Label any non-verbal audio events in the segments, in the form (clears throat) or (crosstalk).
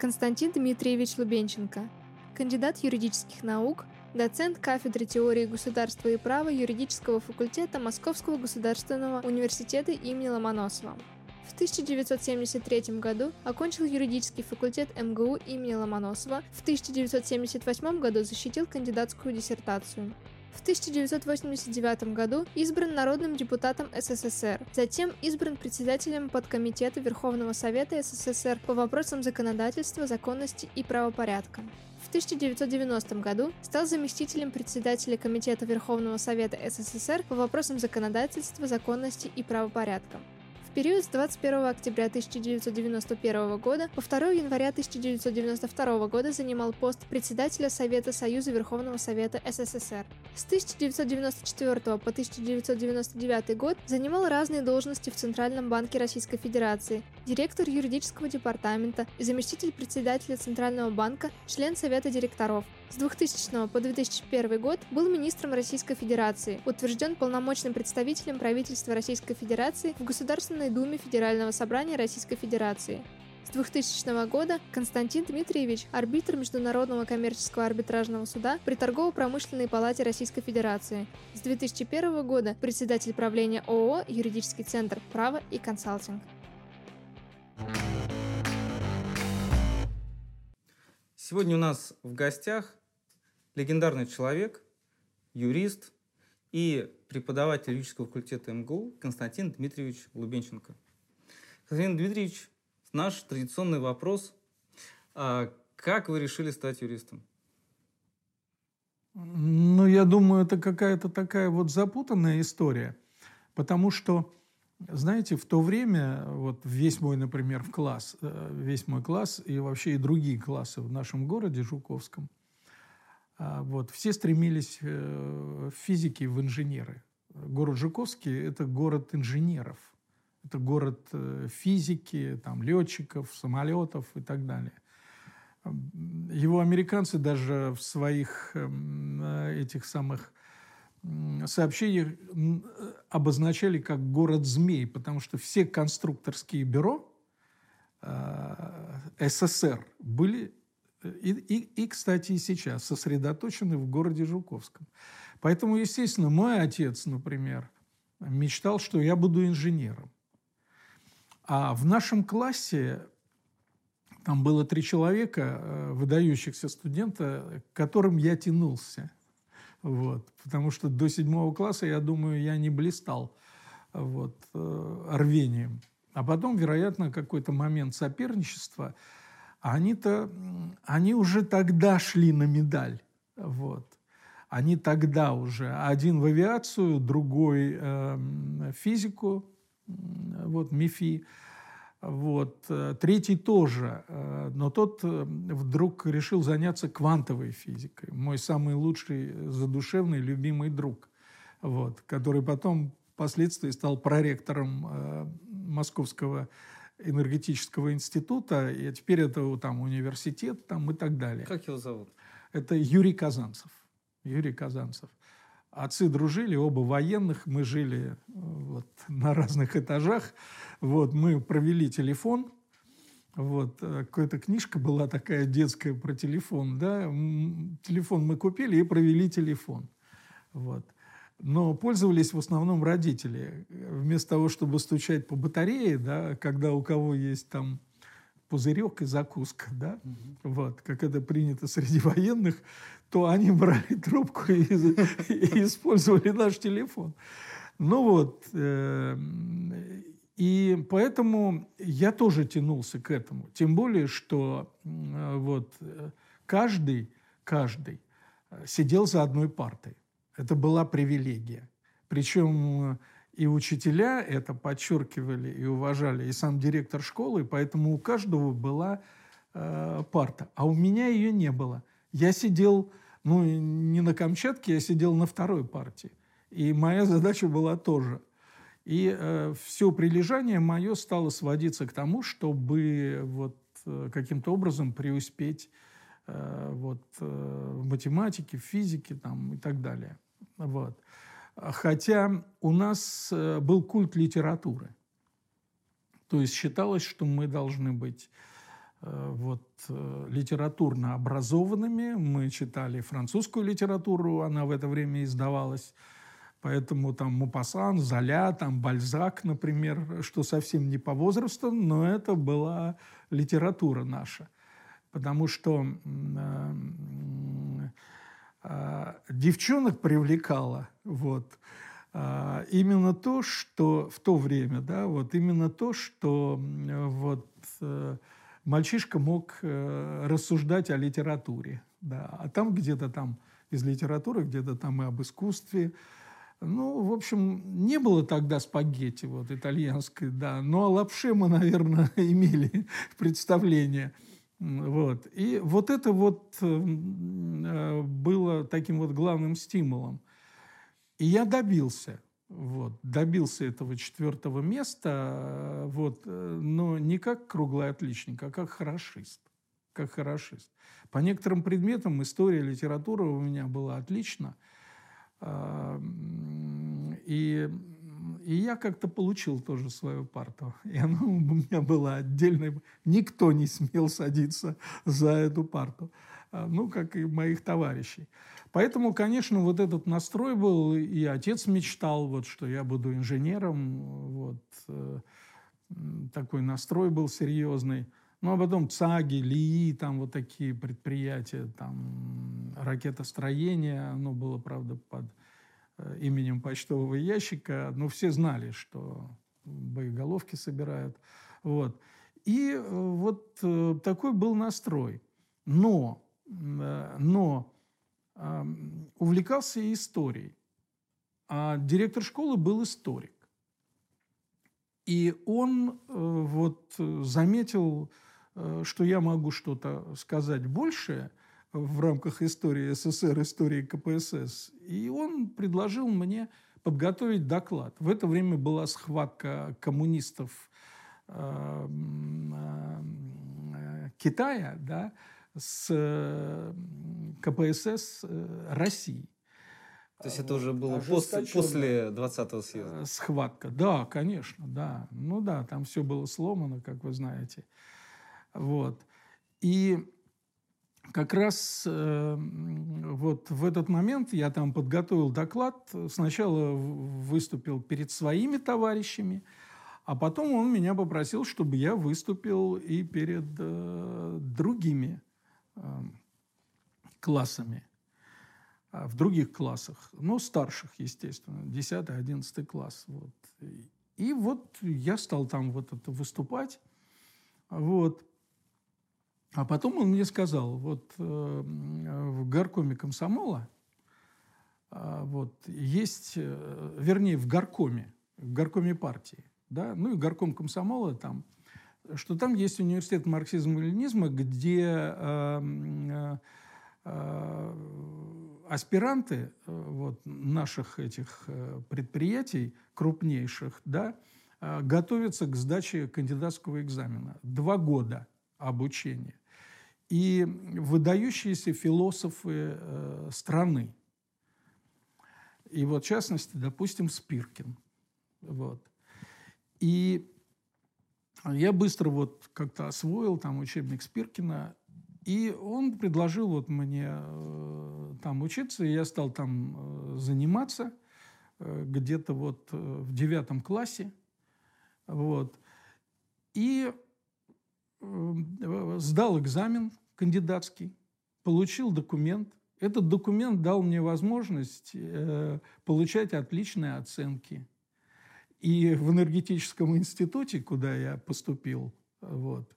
Константин Дмитриевич Лубенченко, кандидат юридических наук, доцент кафедры теории государства и права юридического факультета Московского государственного университета имени Ломоносова. В 1973 году окончил юридический факультет МГУ имени Ломоносова, в 1978 году защитил кандидатскую диссертацию. В 1989 году избран народным депутатом СССР, затем избран председателем подкомитета Верховного Совета СССР по вопросам законодательства, законности и правопорядка. В 1990 году стал заместителем председателя Комитета Верховного Совета СССР по вопросам законодательства, законности и правопорядка. В период с 21 октября 1991 года по 2 января 1992 года занимал пост председателя Совета Союза Верховного Совета СССР. С 1994 по 1999 год занимал разные должности в Центральном банке Российской Федерации, директор юридического департамента и заместитель председателя Центрального банка, член Совета директоров, с 2000 по 2001 год был министром Российской Федерации, утвержден полномочным представителем правительства Российской Федерации в Государственной Думе Федерального собрания Российской Федерации. С 2000 года Константин Дмитриевич – арбитр Международного коммерческого арбитражного суда при Торгово-промышленной палате Российской Федерации. С 2001 года председатель правления ООО «Юридический центр. Право и консалтинг». Сегодня у нас в гостях легендарный человек, юрист и преподаватель юридического факультета МГУ Константин Дмитриевич Лубенченко. Константин Дмитриевич, наш традиционный вопрос. А как вы решили стать юристом? Ну, я думаю, это какая-то такая вот запутанная история. Потому что, знаете, в то время, вот весь мой, например, в класс, э, весь мой класс и вообще и другие классы в нашем городе Жуковском – вот. Все стремились э, в физике, в инженеры. Город Жуковский – это город инженеров. Это город э, физики, там, летчиков, самолетов и так далее. Его американцы даже в своих эм, э, этих самых сообщениях обозначали как город змей, потому что все конструкторские бюро СССР были и, и, и, кстати, и сейчас сосредоточены в городе Жуковском. Поэтому, естественно, мой отец, например, мечтал, что я буду инженером. А в нашем классе там было три человека, э, выдающихся студента, к которым я тянулся. Вот. Потому что до седьмого класса, я думаю, я не блистал вот, э, рвением. А потом, вероятно, какой-то момент соперничества – они-то, они уже тогда шли на медаль. Вот. Они тогда уже. Один в авиацию, другой э, физику, вот, МИФИ. Вот. Третий тоже. Э, но тот э, вдруг решил заняться квантовой физикой. Мой самый лучший, задушевный, любимый друг. Вот. Который потом впоследствии стал проректором э, Московского энергетического института, и теперь это там университет там, и так далее. Как его зовут? Это Юрий Казанцев. Юрий Казанцев. Отцы дружили, оба военных, мы жили вот, на разных этажах. Вот, мы провели телефон, вот, какая-то книжка была такая детская про телефон, да, телефон мы купили и провели телефон. Вот но пользовались в основном родители. Вместо того, чтобы стучать по батарее, да, когда у кого есть там пузырек и закуска, да, угу. вот, как это принято среди (laughs) военных, то они брали трубку и, и использовали наш телефон. Ну вот, э, и поэтому я тоже тянулся к этому. Тем более, что э, вот каждый, каждый сидел за одной партой. Это была привилегия. Причем и учителя это подчеркивали и уважали, и сам директор школы, поэтому у каждого была э, парта. А у меня ее не было. Я сидел, ну, не на Камчатке, я сидел на второй партии. И моя задача была тоже. И э, все прилежание мое стало сводиться к тому, чтобы вот э, каким-то образом преуспеть э, вот, э, в математике, в физике там, и так далее. Вот. Хотя у нас э, был культ литературы. То есть считалось, что мы должны быть э, вот, э, литературно образованными. Мы читали французскую литературу, она в это время издавалась. Поэтому там Мупасан, Золя, там Бальзак, например, что совсем не по возрасту, но это была литература наша. Потому что девчонок привлекало вот, э, именно то, что в то время, да, вот именно то, что вот, э, мальчишка мог э, рассуждать о литературе. Да, а там где-то там из литературы, где-то там и об искусстве, ну, в общем, не было тогда спагетти вот итальянской, да, но о лапше мы, наверное, (laughs) имели представление. Вот. И вот это вот э, было таким вот главным стимулом. И я добился, вот, добился этого четвертого места, вот, но не как круглый отличник, а как хорошист. Как хорошист. По некоторым предметам история, литература у меня была отлично – и, и я как-то получил тоже свою парту. И она у меня была отдельной. Никто не смел садиться за эту парту. А, ну, как и моих товарищей. Поэтому, конечно, вот этот настрой был, и отец мечтал, вот, что я буду инженером. Вот, э, такой настрой был серьезный. Ну, а потом ЦАГИ, ЛИИ, там вот такие предприятия, там ракетостроение, оно было, правда, под э, именем почтового ящика, но все знали, что боеголовки собирают. Вот. И э, вот такой был настрой. Но, но увлекался историей. А директор школы был историк. И он вот заметил Э, что я могу что-то сказать большее в рамках истории СССР, истории КПСС. И он предложил мне подготовить доклад. В это время была схватка коммунистов э, э, Китая да, с КПСС России. То есть это уже было после, после 20-го съезда? Схватка, да, конечно, да. Ну да, там все было сломано, как вы знаете. Вот. И как раз э, вот в этот момент я там подготовил доклад. Сначала выступил перед своими товарищами, а потом он меня попросил, чтобы я выступил и перед э, другими э, классами, а, в других классах, ну, старших, естественно, 10-11 класс. Вот. И вот я стал там вот это выступать. Вот. А потом он мне сказал, вот э, в горкоме комсомола э, вот, есть, э, вернее, в горкоме, в горкоме партии, да, ну и горком комсомола там, что там есть университет марксизма и ленизма, где э, э, э, аспиранты э, вот, наших этих э, предприятий, крупнейших, да, э, готовятся к сдаче кандидатского экзамена. Два года обучения и выдающиеся философы э, страны. И вот, в частности, допустим, Спиркин. Вот. И я быстро вот как-то освоил там учебник Спиркина, и он предложил вот мне э, там учиться, и я стал там э, заниматься э, где-то вот э, в девятом классе. Вот. И Э, сдал экзамен кандидатский, получил документ. Этот документ дал мне возможность э, получать отличные оценки. И в энергетическом институте, куда я поступил, вот,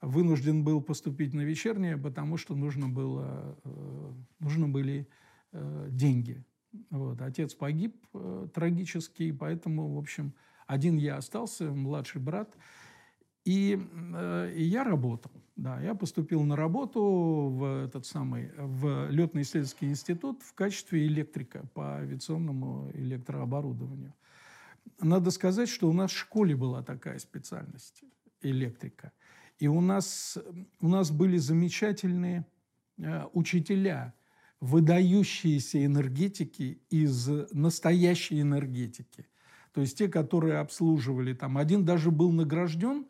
вынужден был поступить на вечернее, потому что нужно, было, э, нужно были деньги. Вот. Отец погиб трагически, поэтому, в общем, один я остался, младший брат – и, э, и я работал. Да, я поступил на работу в этот самый в летно-исследовательский институт в качестве электрика по авиационному электрооборудованию. Надо сказать, что у нас в школе была такая специальность электрика. И у нас, у нас были замечательные э, учителя, выдающиеся энергетики из настоящей энергетики. То есть те, которые обслуживали там. Один даже был награжден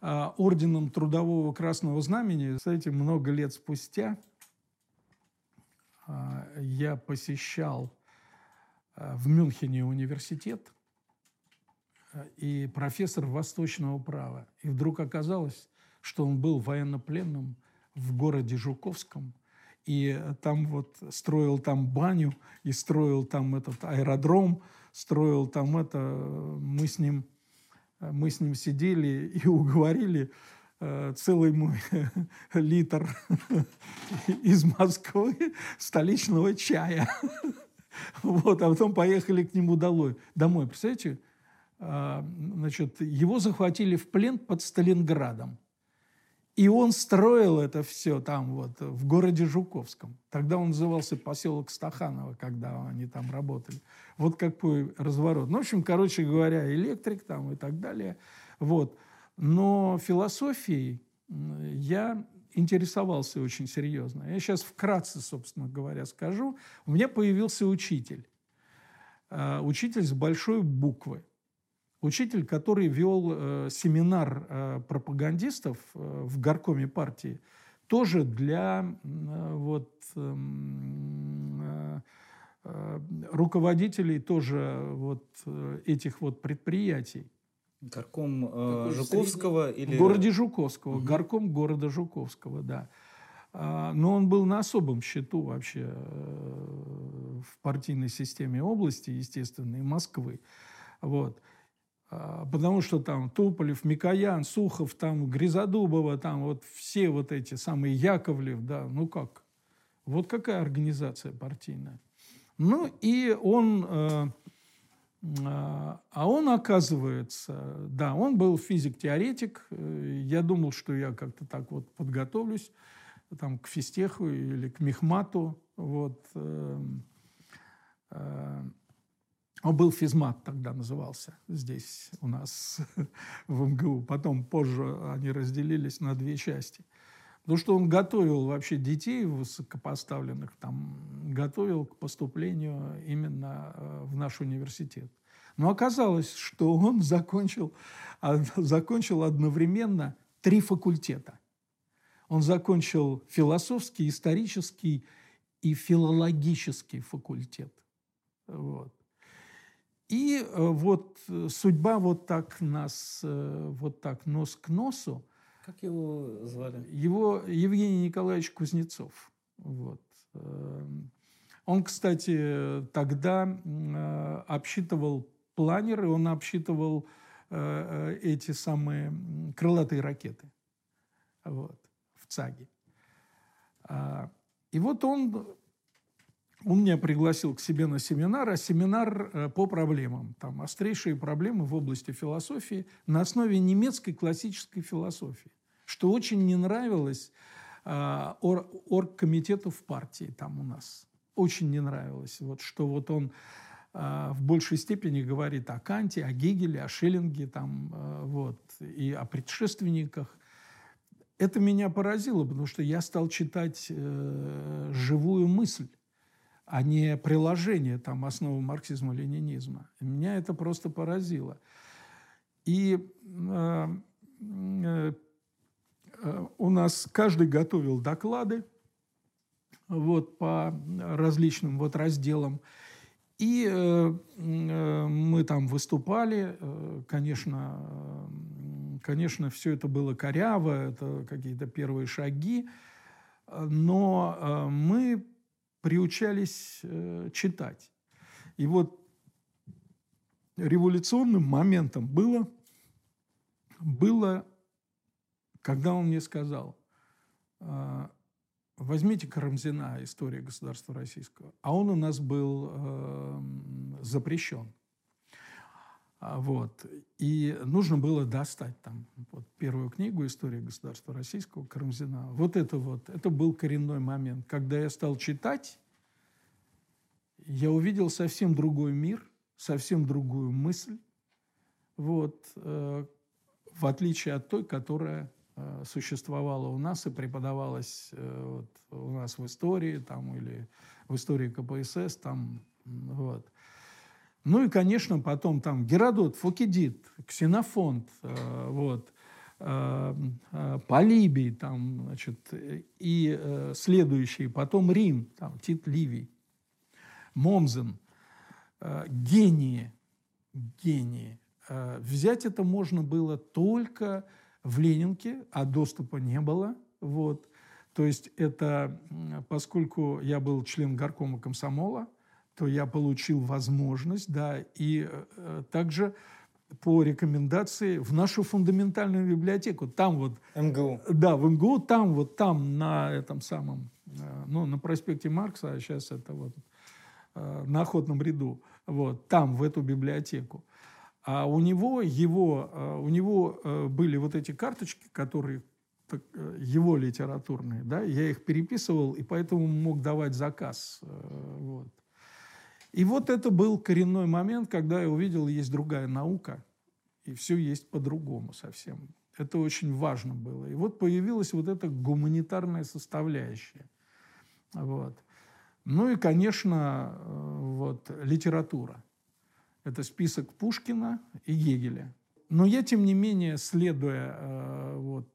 а, орденом Трудового Красного Знамени. Кстати, много лет спустя а, я посещал в Мюнхене университет и профессор восточного права. И вдруг оказалось, что он был военнопленным в городе Жуковском, и там вот строил там баню, и строил там этот аэродром, строил там это, мы с ним мы с ним сидели и (laughs) уговорили э, целый мой (laughs) литр (laughs) из Москвы столичного чая. Вот, а потом поехали к нему долой, домой. Представляете, значит, его захватили в плен под Сталинградом. И он строил это все там вот, в городе Жуковском. Тогда он назывался поселок Стаханово, когда они там работали. Вот какой разворот. Ну, в общем, короче говоря, электрик там и так далее. Вот. Но философией я интересовался очень серьезно. Я сейчас вкратце, собственно говоря, скажу. У меня появился учитель. А, учитель с большой буквы учитель, который вел э, семинар э, пропагандистов э, в горкоме партии, тоже для вот, эм, руководителей тоже вот этих вот предприятий. Горком э, Жуковского или... В городе Жуковского, угу. горком города Жуковского, да. А, но он был на особом счету вообще в партийной системе области, естественно, и Москвы. Вот. А, потому что там Туполев, Микоян, Сухов, там Гризодубова, там вот все вот эти самые Яковлев, да, ну как? Вот какая организация партийная. Ну и он, э, э, а он оказывается, да, он был физик-теоретик. Я думал, что я как-то так вот подготовлюсь там к физтеху или к мехмату, вот. Э, э, он был физмат тогда назывался здесь у нас (laughs) в МГУ. Потом позже они разделились на две части. Потому что он готовил вообще детей высокопоставленных, там, готовил к поступлению именно э, в наш университет. Но оказалось, что он (laughs) закончил, закончил одновременно три факультета. Он закончил философский, исторический и филологический факультет. Вот. И э, вот э, судьба вот так нас, э, вот так нос к носу. Как его звали? Его Евгений Николаевич Кузнецов. Вот. Он, кстати, тогда обсчитывал планеры, он обсчитывал эти самые крылатые ракеты вот, в ЦАГе. А, и вот он он меня пригласил к себе на семинар, а семинар э, по проблемам. Там острейшие проблемы в области философии на основе немецкой классической философии, что очень не нравилось э, ор, оргкомитету в партии там у нас. Очень не нравилось, вот, что вот он э, в большей степени говорит о Канте, о Гегеле, о Шеллинге там, э, вот, и о предшественниках. Это меня поразило, потому что я стал читать э, живую мысль а не приложение там, основы марксизма-ленинизма. Меня это просто поразило. И э, э, у нас каждый готовил доклады вот, по различным вот разделам. И э, э, мы там выступали, э, конечно, э, конечно, все это было коряво, это какие-то первые шаги, но э, мы приучались э, читать. И вот революционным моментом было, было, когда он мне сказал, э, возьмите Карамзина «История государства российского». А он у нас был э, запрещен. А, вот. И нужно было достать там вот, первую книгу «История государства российского» Карамзина. Вот это вот, это был коренной момент. Когда я стал читать, я увидел совсем другой мир, совсем другую мысль, вот, э, в отличие от той, которая э, существовала у нас и преподавалась э, вот, у нас в истории там, или в истории КПСС. Там, вот. Ну и, конечно, потом там Геродот, Фукидид, Ксенофонт, э, вот, э, э, Полибий, там, значит, и э, следующие, потом Рим, там, Тит Ливий, Момзен, э, гении, гении. Э, взять это можно было только в Ленинке, а доступа не было. Вот. То есть это, поскольку я был член горкома комсомола, то я получил возможность, да, и э, также по рекомендации в нашу фундаментальную библиотеку. Там вот... МГУ. Да, в МГУ, там вот, там на этом самом, э, ну, на проспекте Маркса, а сейчас это вот э, на Охотном ряду, вот, там, в эту библиотеку. А у него, его, э, у него были вот эти карточки, которые его литературные, да, я их переписывал, и поэтому мог давать заказ. Вот. И вот это был коренной момент, когда я увидел, есть другая наука, и все есть по-другому совсем. Это очень важно было. И вот появилась вот эта гуманитарная составляющая. Вот. Ну и, конечно, э, вот, литература. Это список Пушкина и Гегеля. Но я, тем не менее, следуя э, вот,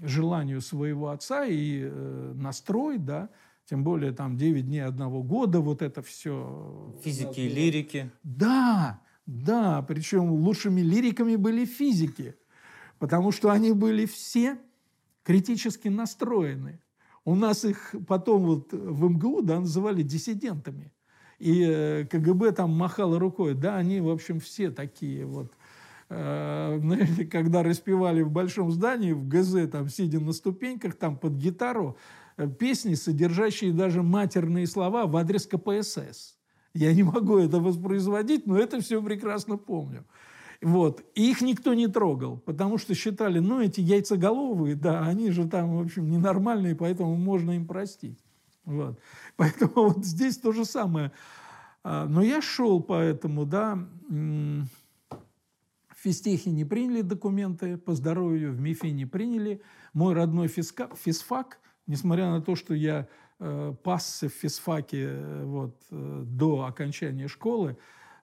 желанию своего отца и э, настрой, да, тем более там 9 дней одного года, вот это все. Физики и лирики. Да, да, причем лучшими лириками были физики, потому что они были все критически настроены. У нас их потом вот в МГУ да, называли диссидентами. И э, КГБ там махало рукой. Да, они, в общем, все такие вот э, (laughs) когда распевали в большом здании, в ГЗ, там, сидя на ступеньках, там, под гитару, Э, песни, содержащие даже матерные слова в адрес КПСС. Я не могу это воспроизводить, но это все прекрасно помню. Вот. И их никто не трогал, потому что считали, ну, эти яйцеголовые, да, они же там, в общем, ненормальные, поэтому можно им простить. Вот. (laughs) Поэтому вот здесь то же самое. А, но я шел по этому, да, в физтехе не приняли документы, по здоровью в МИФе не приняли. Мой родной физка, физфак – несмотря на то, что я э, пасся в физфаке э, вот, э, до окончания школы,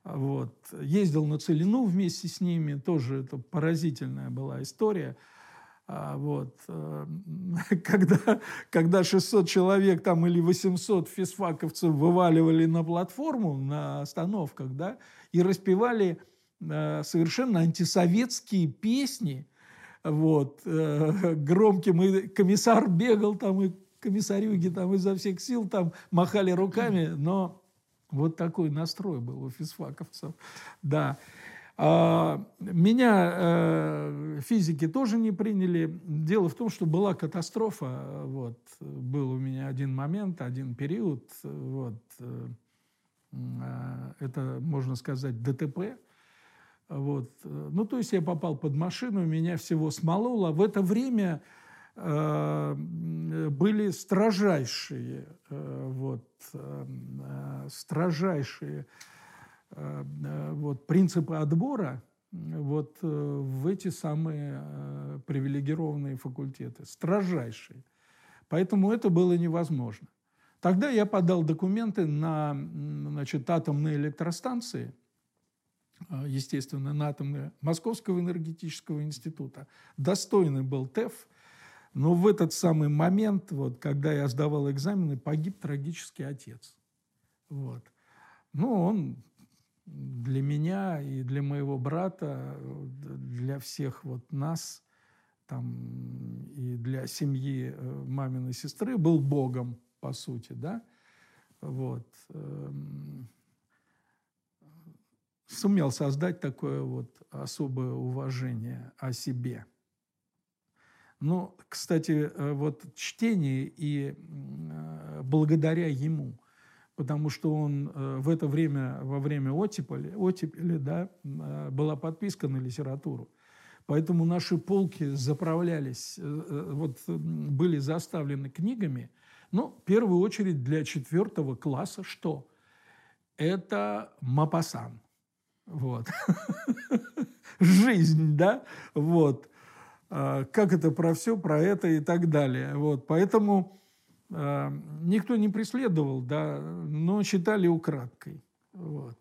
вот, ездил на Целину вместе с ними, тоже это поразительная была история. А, вот, э, (laughs) когда, когда 600 человек там или 800 физфаковцев вываливали на платформу на остановках, да, и распевали э, совершенно антисоветские песни – вот, э, (laughs) громким, и комиссар бегал там, и комиссарюги там изо всех сил там махали руками, но вот такой настрой был у физфаковцев, да. А, меня э, физики тоже не приняли. Дело в том, что была катастрофа. Вот, был у меня один момент, один период. Вот, э, это, можно сказать, ДТП вот. Ну, то есть я попал под машину, меня всего смололо. В это время э, были строжайшие, э, вот, э, строжайшие э, вот, принципы отбора вот, э, в эти самые э, привилегированные факультеты. Строжайшие. Поэтому это было невозможно. Тогда я подал документы на значит, атомные электростанции – естественно, на атомное Московского энергетического института. Достойный был ТЭФ, но в этот самый момент, вот, когда я сдавал экзамены, погиб трагический отец. Вот. Ну, он для меня и для моего брата, для всех вот нас, там, и для семьи э, маминой сестры был Богом, по сути, да. Вот. Сумел создать такое вот особое уважение о себе. Но, кстати, э, вот чтение и э, благодаря ему, потому что он э, в это время, во время оттепели, оттепели да, была подписка на литературу. Поэтому наши полки заправлялись, вот были заставлены книгами. Но в первую очередь для четвертого класса что? Это Мапасан – вот. (laughs) Жизнь, да? Вот. А, как это про все, про это и так далее. Вот. Поэтому э, никто не преследовал, да, но читали украдкой. Вот.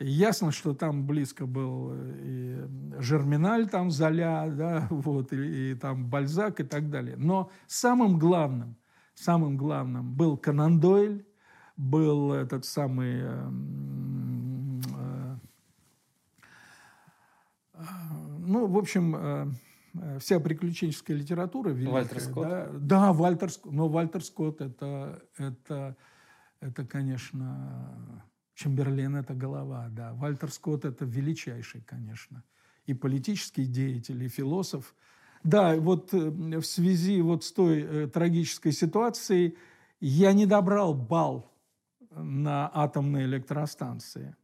Ясно, что там близко был и Жерминаль, там Золя, да, (laughs) вот, и, и там Бальзак и так далее. Но самым главным, самым главным был Конан Дойль, был этот самый э, э, ну, в общем, э, э, вся приключенческая литература великая. Вальтер Скотт? Да, да Вальтер. Но Вальтер Скотт это, это, это, конечно, Чемберлен – это голова, да. Вальтер Скотт – это величайший, конечно. И политический деятель, и философ. Да, вот э, в связи вот с той трагической ситуацией я не добрал бал на атомной электростанции.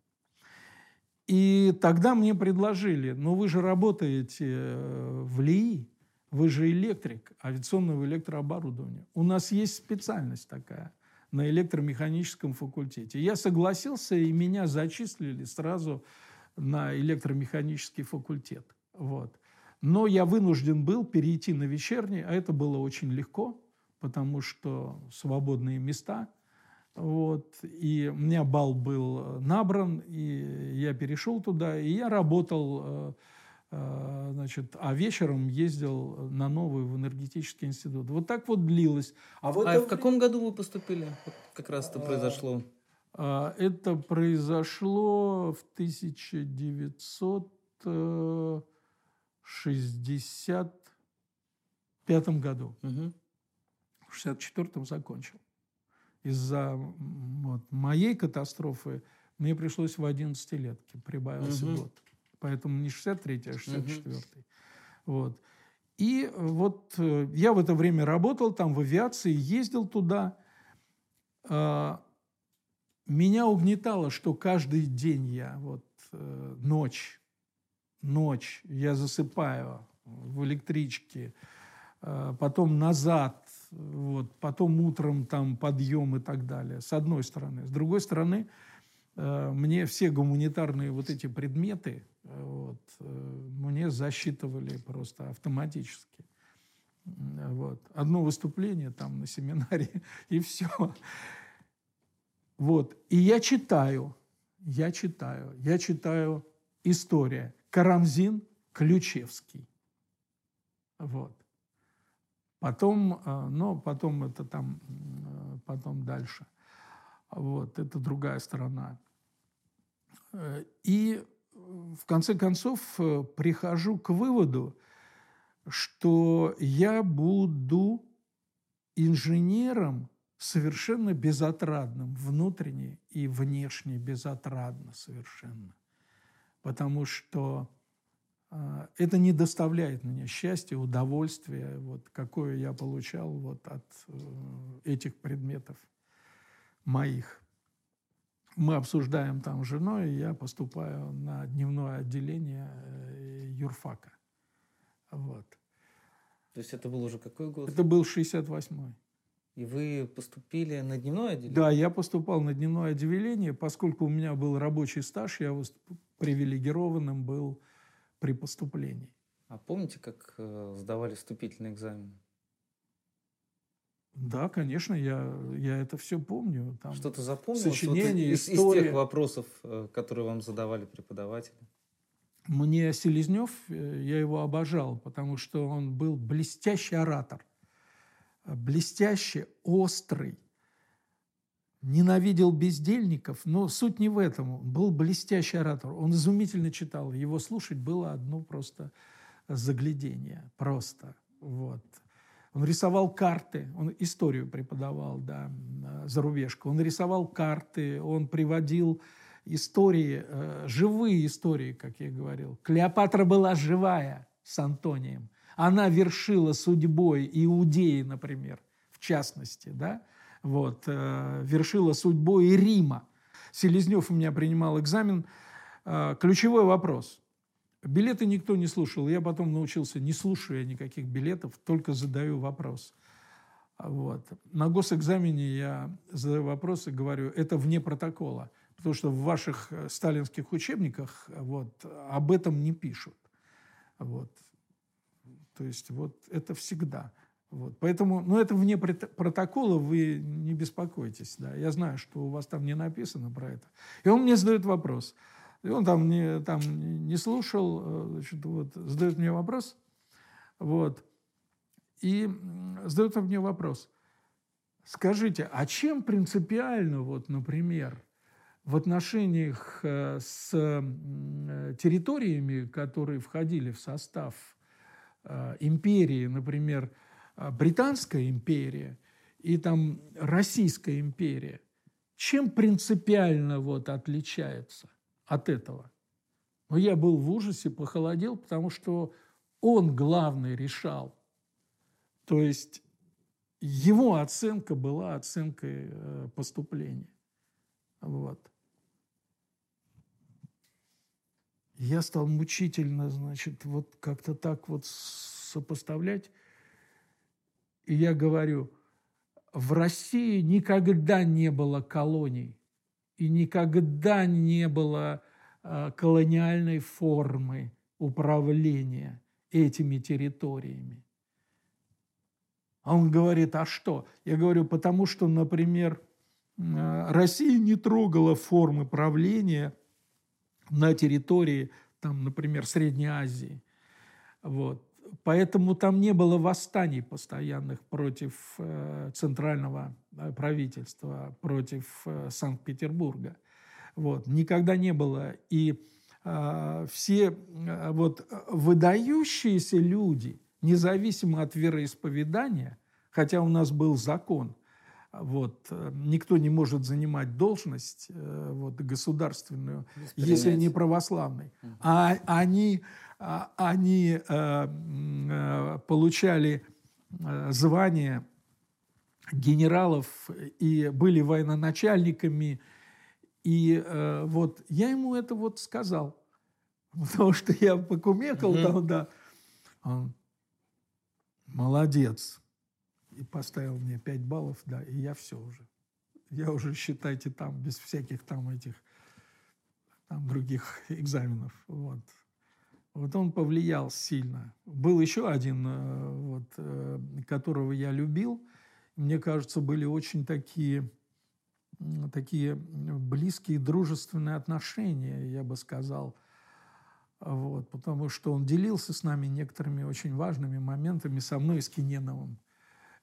И тогда мне предложили, ну вы же работаете э, в ЛИИ, вы же электрик авиационного электрооборудования. У нас есть специальность такая – на электромеханическом факультете. Я согласился, и меня зачислили сразу на электромеханический факультет. Вот. Но я вынужден был перейти на вечерний, а это было очень легко, потому что свободные места. Вот. И у меня бал был набран, и я перешел туда, и я работал э, Э, значит, а вечером ездил на новый в энергетический институт. Вот так вот длилось. А, в, а в каком году вы поступили? Вот как раз это произошло. А, это произошло в 1965 году. Угу. В 64 закончил. Из-за вот, моей катастрофы мне пришлось в 11 летке, прибавился угу. год поэтому не 63-й, а 64-й. Угу. Вот. И вот э, я в это время работал там в авиации, ездил туда. А, меня угнетало, что каждый день я, вот э, ночь, ночь, я засыпаю в электричке, а, потом назад, вот, потом утром там подъем и так далее, с одной стороны. С другой стороны, э, мне все гуманитарные вот эти предметы, вот, э, мне засчитывали просто автоматически. Вот. Одно выступление там на семинаре, (laughs) и все. Вот. И я читаю, я читаю, я читаю история. Карамзин, Ключевский. Вот. Потом, э, ну, потом это там, э, потом дальше. Вот, это другая сторона. И в конце концов э, прихожу к выводу, что я буду инженером совершенно безотрадным, внутренне и внешне безотрадно совершенно. Потому что э, это не доставляет мне счастья, удовольствия, вот, какое я получал вот, от э, этих предметов моих мы обсуждаем там с женой, и я поступаю на дневное отделение э, юрфака. Вот. То есть это был уже какой год? Это был 68-й. И вы поступили на дневное отделение? Да, я поступал на дневное отделение, поскольку у меня был рабочий стаж, я привилегированным был при поступлении. А помните, как э, сдавали вступительный экзамен? Да, конечно, я, я это все помню. Там Что-то запомнил? Сочинение, из, история. из тех вопросов, э, которые вам задавали преподаватели? Мне Селезнев, э, я его обожал, потому что он был блестящий оратор. Блестящий, острый. Ненавидел бездельников, но суть не в этом. Он был блестящий оратор. Он изумительно читал. Его слушать было одно просто заглядение. Просто. Вот. Он рисовал карты, он историю преподавал, да, зарубежку. Он рисовал карты, он приводил истории, э, живые истории, как я говорил. Клеопатра была живая с Антонием. Она вершила судьбой Иудеи, например, в частности, да, вот, э, вершила судьбой Рима. Селезнев у меня принимал экзамен. Э, ключевой вопрос – Билеты никто не слушал. Я потом научился, не слушая никаких билетов, только задаю вопрос. Вот. На госэкзамене я задаю вопрос и говорю, это вне протокола, потому что в ваших э, сталинских учебниках вот, об этом не пишут. Вот. То есть вот это всегда. Вот. Поэтому, ну, это вне протокола, вы не беспокойтесь. Да. Я знаю, что у вас там не написано про это. И он мне задает вопрос – И он там не, там не слушал, э, значит, вот, задает мне вопрос, вот, и задает мне вопрос. Скажите, а чем принципиально, вот, например, в отношениях э, с территориями, которые входили в состав э, империи, например, Британская империя и там Российская империя, чем принципиально вот отличается? от этого. Но я был в ужасе, похолодел, потому что он главный решал. То есть его оценка была оценкой э, поступления. Вот. Я стал мучительно, значит, вот как-то так вот сопоставлять. И я говорю, в России никогда не было колоний и никогда не было а, колониальной формы управления этими территориями. А он говорит, а что? Я говорю, потому что, например, а, Россия не трогала формы правления на территории, там, например, Средней Азии. Вот. Поэтому там не было восстаний постоянных против э, центрального э, правительства, против э, Санкт-Петербурга. Вот. Никогда не было. И все вот, выдающиеся люди, независимо от вероисповедания, хотя у нас был закон, вот, никто не может занимать должность вот, государственную, если не православный. А они а, они э, э, получали э, звание генералов и были военачальниками. И вот я ему это вот сказал, (laughs) потому что я покумекал mm-hmm. там, да. Он, молодец. И поставил мне 5 баллов, да, и я все уже. Я уже, считайте, там, без всяких там этих там других (laughs) экзаменов. Вот. Вот он повлиял сильно. Был еще один, э, вот, э, которого я любил. Мне кажется, были очень такие, такие близкие, дружественные отношения, я бы сказал. Вот, потому что он делился с нами некоторыми очень важными моментами со мной с Киненовым.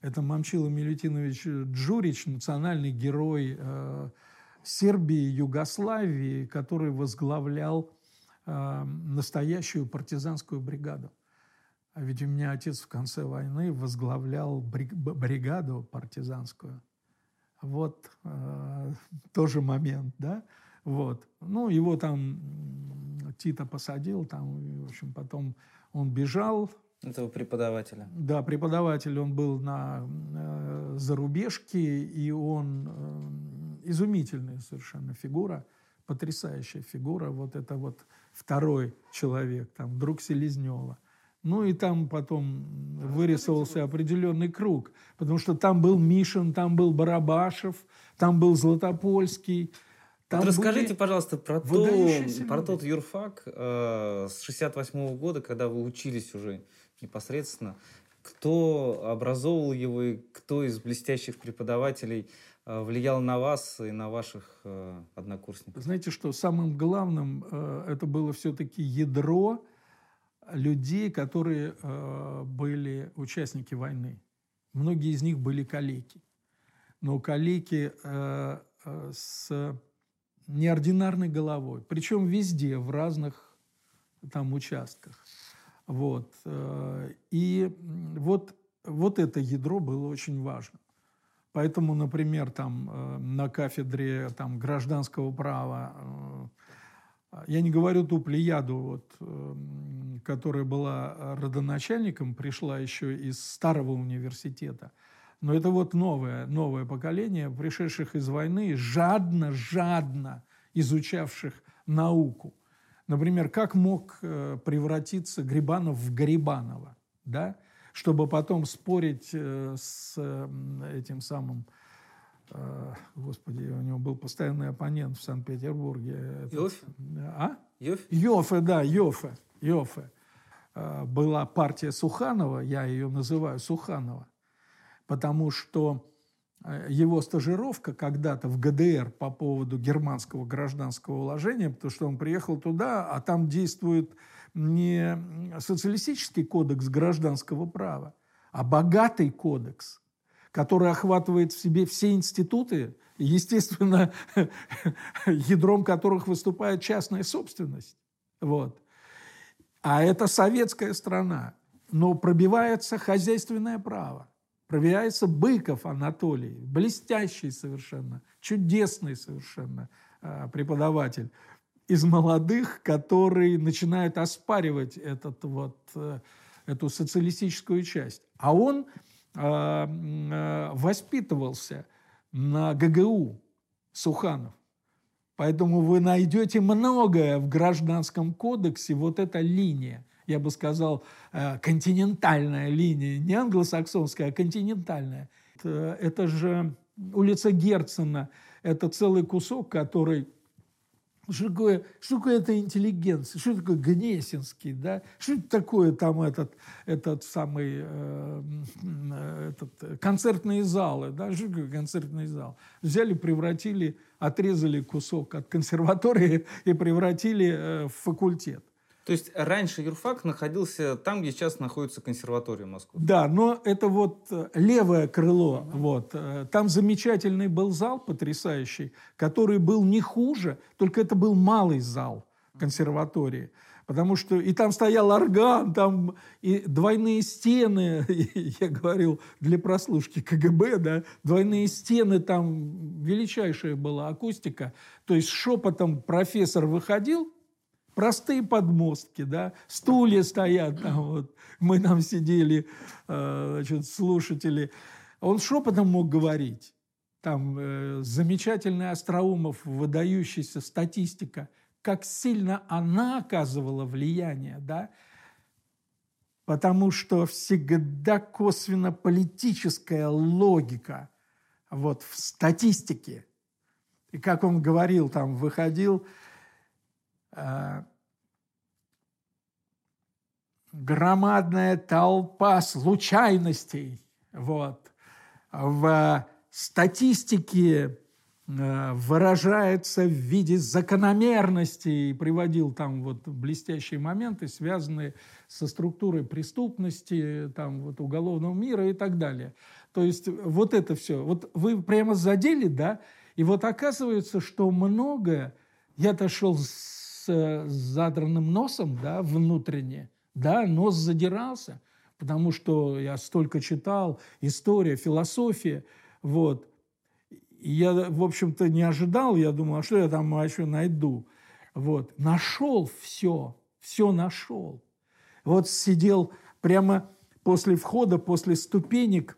Это Мамчила Милютинович Джурич, национальный герой э, Сербии, Югославии, который возглавлял э, настоящую партизанскую бригаду. А ведь у меня отец в конце войны возглавлял бригаду партизанскую. Вот э, тоже момент, да? Вот. Ну, его там Тита посадил, там, в общем, потом он бежал. Этого преподавателя. Да, преподаватель, он был на э, зарубежке, и он э, изумительная совершенно фигура, потрясающая фигура. Вот это вот второй человек, там, друг Селезнева. Ну и там потом вырисовался определенный круг, потому что там был Мишин, там был Барабашев, там был Златопольский. Там вот расскажите, пожалуйста, про, то, про тот юрфак э, с 68 -го года, когда вы учились уже непосредственно. Кто образовывал его и кто из блестящих преподавателей Э, влиял на вас и на ваших э, однокурсников? Знаете что, самым главным э, это было все-таки ядро людей, которые были участники войны. Многие из них были калеки. Но калеки с неординарной головой. Причем везде, в разных там участках. Вот. И вот, вот это ядро было очень важно. Поэтому, например, там э, на кафедре там, гражданского права, э, я не говорю ту плеяду, вот, э, которая была родоначальником, пришла еще из старого университета, но это вот новое, новое поколение, пришедших из войны, жадно, жадно изучавших науку. Например, как мог превратиться Грибанов в Гарибанова, да? чтобы потом спорить э, с этим самым, э, господи, у него был постоянный оппонент в Санкт-Петербурге. Йофе? А? Йофе? Йофе, да, Йофе. Йофе. Э, была партия Суханова, я ее называю Суханова, потому что э, его стажировка когда-то в ГДР по поводу германского гражданского уложения, потому что он приехал туда, а там действует не социалистический кодекс гражданского права, а богатый кодекс, который охватывает в себе все институты, естественно, (laughs) ядром которых выступает частная собственность. Вот. А это советская страна. Но пробивается хозяйственное право. Пробивается Быков Анатолий, блестящий совершенно, чудесный совершенно а, преподаватель из молодых, который начинает оспаривать этот вот, э, эту социалистическую часть. А он э, э, воспитывался на ГГУ Суханов. Поэтому вы найдете многое в Гражданском кодексе, вот эта линия, я бы сказал, э, континентальная линия, не англосаксонская, а континентальная. Это, это же улица Герцена, это целый кусок, который что такое, что такое это интеллигенция? Что такое Гнесинский? Да? Что это такое там этот, этот самый э, этот, концертные залы? Да? Что такое концертный зал? Взяли, превратили, отрезали кусок от консерватории (laughs) и превратили э, в факультет. То есть раньше юрфак находился там, где сейчас находится консерватория Москвы. Да, но это вот э, левое крыло. Uh-huh. Вот. Э, там замечательный был зал потрясающий, который был не хуже, только это был малый зал консерватории. Потому что и там стоял орган, там и двойные стены, (laughs) я говорил, для прослушки КГБ, да, двойные стены, там величайшая была акустика. То есть шепотом профессор выходил, Простые подмостки, да, стулья стоят там, вот. мы там сидели, э, значит, слушатели. Он шепотом мог говорить. Там э, замечательный Остроумов, выдающаяся статистика, как сильно она оказывала влияние, да, потому что всегда косвенно политическая логика вот в статистике. И как он говорил, там выходил, Э, громадная толпа случайностей вот, в статистике э, выражается в виде закономерностей, приводил там вот блестящие моменты, связанные со структурой преступности, там вот уголовного мира и так далее. То есть вот это все. Вот вы прямо задели, да, и вот оказывается, что многое, я дошел с с задранным носом, да, внутренне, да, нос задирался, потому что я столько читал, история, философия, вот. И я, в общем-то, не ожидал, я думал, а что я там еще найду? Вот. Нашел все, все нашел. Вот сидел прямо после входа, после ступенек,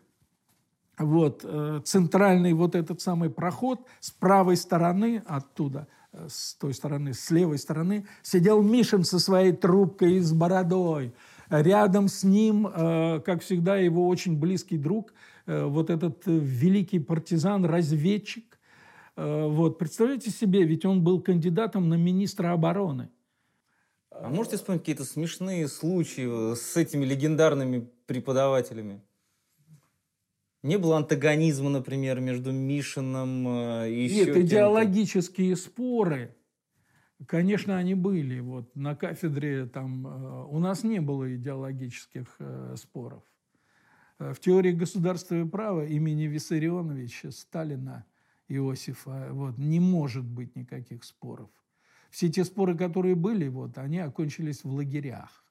вот, э, центральный вот этот самый проход с правой стороны оттуда – с той стороны, с левой стороны, сидел Мишин со своей трубкой и с бородой. Рядом с ним, э, как всегда, его очень близкий друг, э, вот этот великий партизан, разведчик. Э, вот, представляете себе, ведь он был кандидатом на министра обороны. А можете вспомнить какие-то смешные случаи с этими легендарными преподавателями? Не было антагонизма, например, между Мишиным э, и еще Нет, идеологические споры, конечно, они были. Вот на кафедре там э, у нас не было идеологических э, споров. В теории государства и права имени Виссарионовича Сталина Иосифа вот, не может быть никаких споров. Все те споры, которые были, вот, они окончились в лагерях.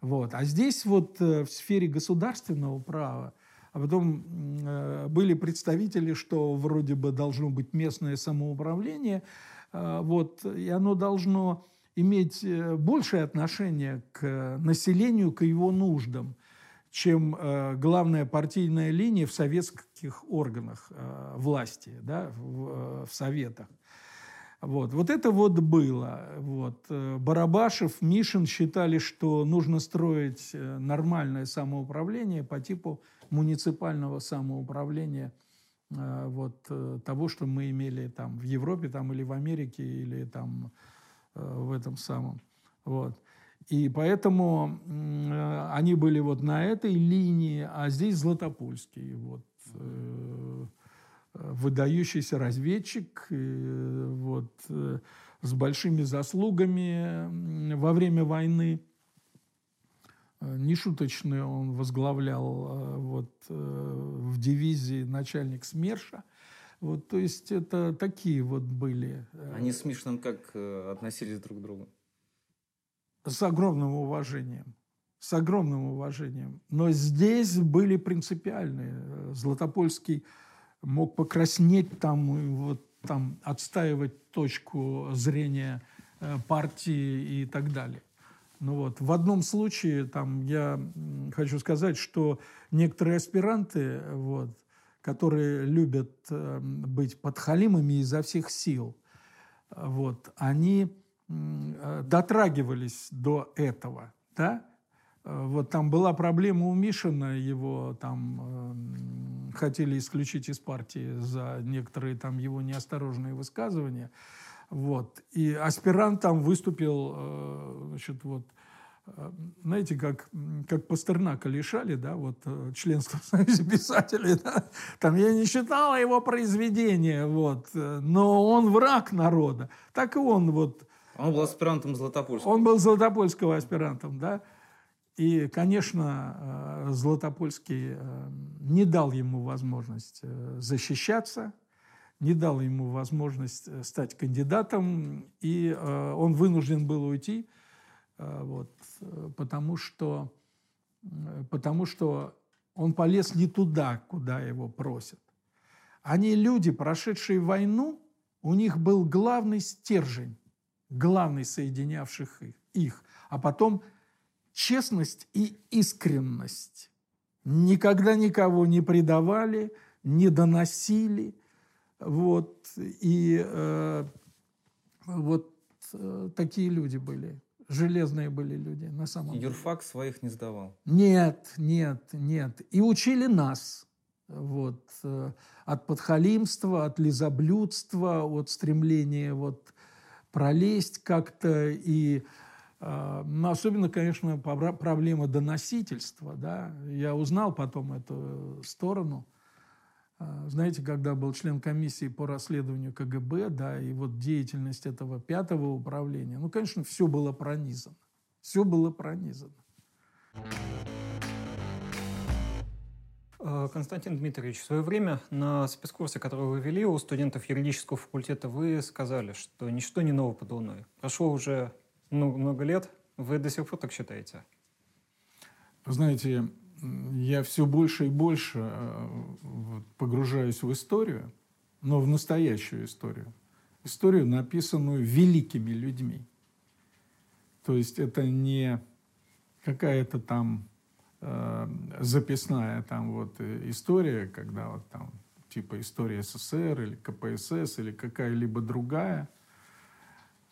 Вот. А здесь вот в сфере государственного права а потом э, были представители, что вроде бы должно быть местное самоуправление, э, вот, и оно должно иметь э, большее отношение к населению, к его нуждам, чем э, главная партийная линия в советских органах э, власти, да, в, э, в советах. Вот. вот это вот было. Вот. Э, Барабашев, Мишин считали, что нужно строить э, нормальное самоуправление по типу муниципального самоуправления э, вот, того, что мы имели там в Европе там, или в Америке, или там в этом самом. Вот. И поэтому они были вот на этой линии, а здесь Златопольский. Вот. выдающийся разведчик, вот, с большими заслугами во время войны. Нешуточный он возглавлял вот, в дивизии начальник СМЕРШа. Вот, то есть это такие вот были. Они с Мишиным как относились друг к другу? С огромным уважением с огромным уважением. Но здесь были принципиальные. Златопольский мог покраснеть там, вот, там отстаивать точку зрения э, партии и так далее. Ну вот. В одном случае там, я хочу сказать, что некоторые аспиранты, вот, которые любят э, быть подхалимами изо всех сил, вот, они э, дотрагивались до этого. Да? Вот там была проблема у Мишина, его там э, хотели исключить из партии за некоторые там его неосторожные высказывания. Вот. И аспирант там выступил, э, значит, вот, э, знаете, как, как Пастернака лишали, да, вот, э, членства в Союзе писателей, да, там я не читала его произведения, вот, но он враг народа. Так и он вот... Он был аспирантом Златопольского. Он был Златопольского аспирантом, да. И, конечно, Златопольский не дал ему возможность защищаться, не дал ему возможность стать кандидатом, и он вынужден был уйти, вот, потому, что, потому что он полез не туда, куда его просят. Они люди, прошедшие войну, у них был главный стержень, главный соединявших их, а потом – честность и искренность. Никогда никого не предавали, не доносили. Вот. И э, вот э, такие люди были. Железные были люди на самом деле. Юрфак своих не сдавал? Нет, нет, нет. И учили нас. Вот, э, от подхалимства, от лизоблюдства, от стремления вот, пролезть как-то и а, но особенно, конечно, проблема доносительства. Да? Я узнал потом эту сторону. А, знаете, когда был член комиссии по расследованию КГБ, да, и вот деятельность этого пятого управления, ну, конечно, все было пронизано. Все было пронизано. А, Константин Дмитриевич, в свое время на спецкурсе, который вы вели у студентов юридического факультета, вы сказали, что ничто не ново под луной. Прошло уже много, много лет. Вы до сих пор так считаете? знаете, я все больше и больше э, погружаюсь в историю, но в настоящую историю. Историю, написанную великими людьми. То есть это не какая-то там э, записная там вот история, когда вот там типа история СССР или КПСС или какая-либо другая –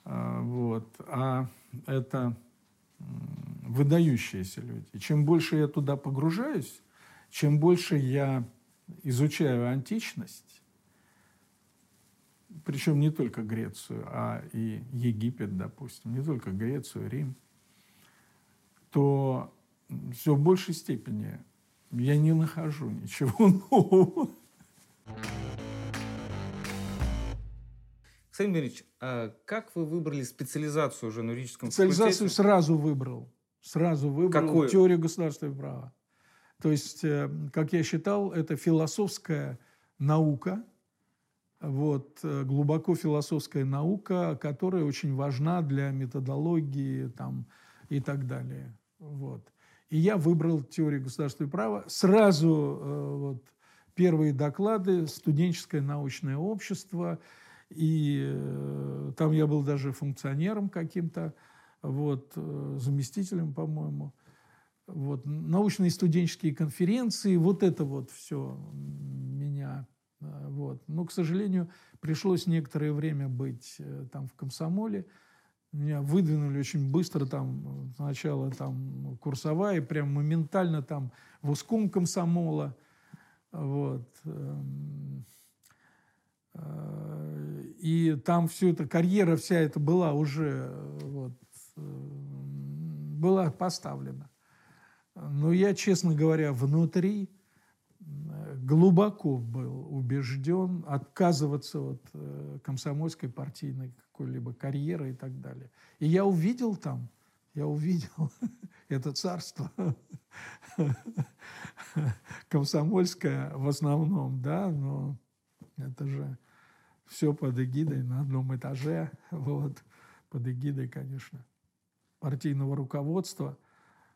а, вот. А это выдающиеся люди. И чем больше я туда погружаюсь, чем больше я изучаю античность, причем не только Грецию, а и Египет, допустим, не только Грецию, Рим, то все в большей степени я не нахожу ничего (laughs) нового. Александр Дмитриевич, а как вы выбрали специализацию уже на юридическом Специализацию факультете? сразу выбрал. Сразу выбрал Какую? теорию государственного права. То есть, э, как я считал, это философская наука, вот, э, глубоко философская наука, которая очень важна для методологии там, и так далее. Вот. И я выбрал теорию государственного права. Сразу э, вот, первые доклады «Студенческое научное общество», и там я был даже функционером каким-то, вот, э, заместителем, по-моему. Вот, научные студенческие конференции, вот это вот все меня... Э, вот. Но, к сожалению, пришлось некоторое время быть там в комсомоле. Меня выдвинули очень быстро там, сначала там курсовая, прям моментально там в узком комсомола. Вот. Эм, Э, и там все это, карьера вся эта была уже вот, э, была поставлена. Но я, честно говоря, внутри, э, глубоко был убежден отказываться от э, комсомольской партийной какой-либо карьеры и так далее. И я увидел там, я увидел (laughs) это царство (laughs) комсомольское в основном, да, но это же все под эгидой на одном этаже, (laughs) вот, под эгидой, конечно, партийного руководства.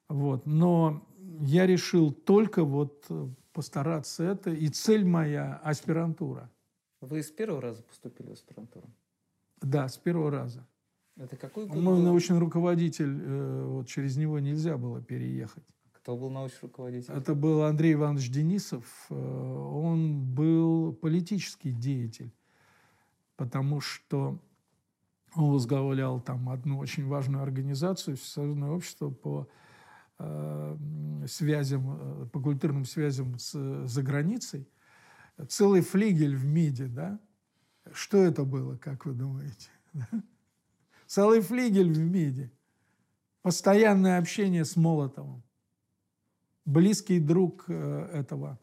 Вот. Но я решил только вот э, постараться это, и цель моя – аспирантура. Вы с первого раза поступили в аспирантуру? Да, с первого раза. Это какой год? Мой научный руководитель, э, вот через него нельзя было переехать. Кто был научный руководитель? Это был Андрей Иванович Денисов. Э, он был политический деятель, потому что он возглавлял там одну очень важную организацию, Всесоюзное общество по э, связям, э, по культурным связям с, за границей. Целый флигель в МИДе, да? Что это было, как вы думаете? (laughs) Целый флигель в МИДе. Постоянное общение с Молотовым. Близкий друг э, этого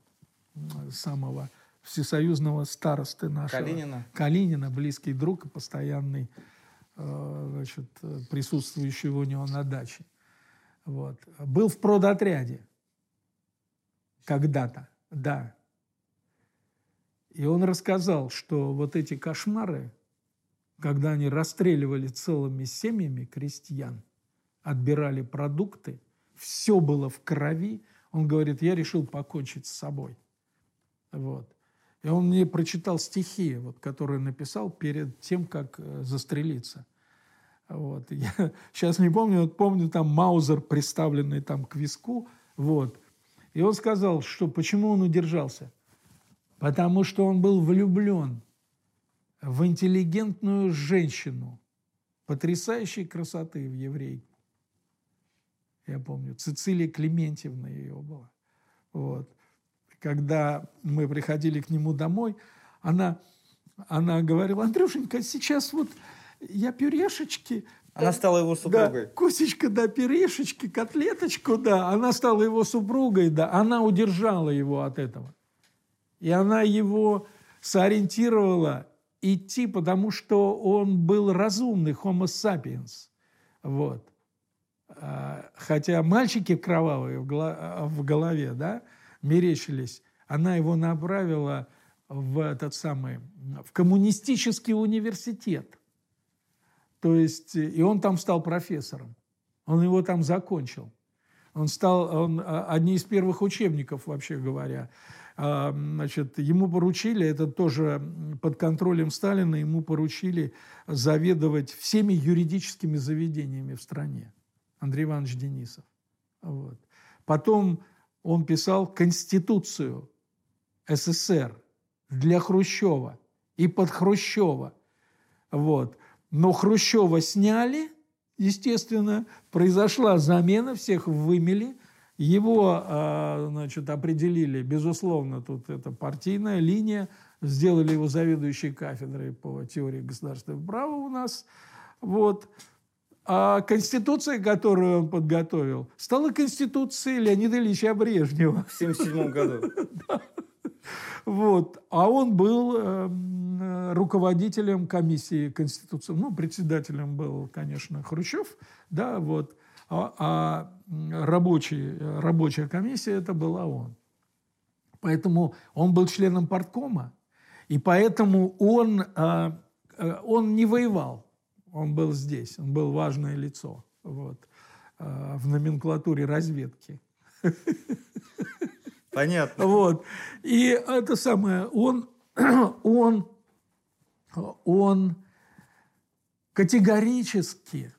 самого всесоюзного старосты нашего. Калинина. Калинина, близкий друг и постоянный значит, присутствующий у него на даче. Вот. Был в продотряде когда-то, да. И он рассказал, что вот эти кошмары, когда они расстреливали целыми семьями крестьян, отбирали продукты, все было в крови. Он говорит, я решил покончить с собой. Вот. И он мне прочитал стихи, вот, которые написал перед тем, как э, застрелиться. Вот. (laughs) Я сейчас не помню, вот помню там Маузер, приставленный там к виску. Вот. И он сказал, что почему он удержался. Потому что он был влюблен в интеллигентную женщину потрясающей красоты в еврейку. Я помню, Цицилия Клементьевна ее была. Вот. Когда мы приходили к нему домой, она, она говорила, Андрюшенька, сейчас вот я пюрешечки она стала его супругой. Да, кусечка, да, пюрешечки, котлеточку, да. Она стала его супругой, да. Она удержала его от этого. И она его сориентировала идти, потому что он был разумный, homo sapiens. Вот. А, хотя мальчики кровавые в голове, да, мерещились, она его направила в этот самый, в коммунистический университет. То есть, и он там стал профессором. Он его там закончил. Он стал, он, а, одни из первых учебников, вообще говоря, а, значит, ему поручили, это тоже под контролем Сталина, ему поручили заведовать всеми юридическими заведениями в стране. Андрей Иванович Денисов. Вот. Потом он писал Конституцию СССР для Хрущева и под Хрущева. Вот. Но Хрущева сняли, естественно, произошла замена, всех вымели – его, а, значит, определили, безусловно, тут это партийная линия, сделали его заведующей кафедрой по теории государственного права у нас. Вот. А Конституция, которую он подготовил, стала Конституцией Леонида Ильича Брежнева. В 1977 году. (laughs) Вот. А он был э, руководителем комиссии Конституции. Ну, председателем был, конечно, Хрущев. Да, вот. А, а рабочий, рабочая комиссия это была он. Поэтому он был членом парткома, и поэтому он, а, а, он не воевал. Он был здесь, он был важное лицо вот, в номенклатуре разведки. Понятно. Вот. И это самое, он, (clears throat) он, он категорически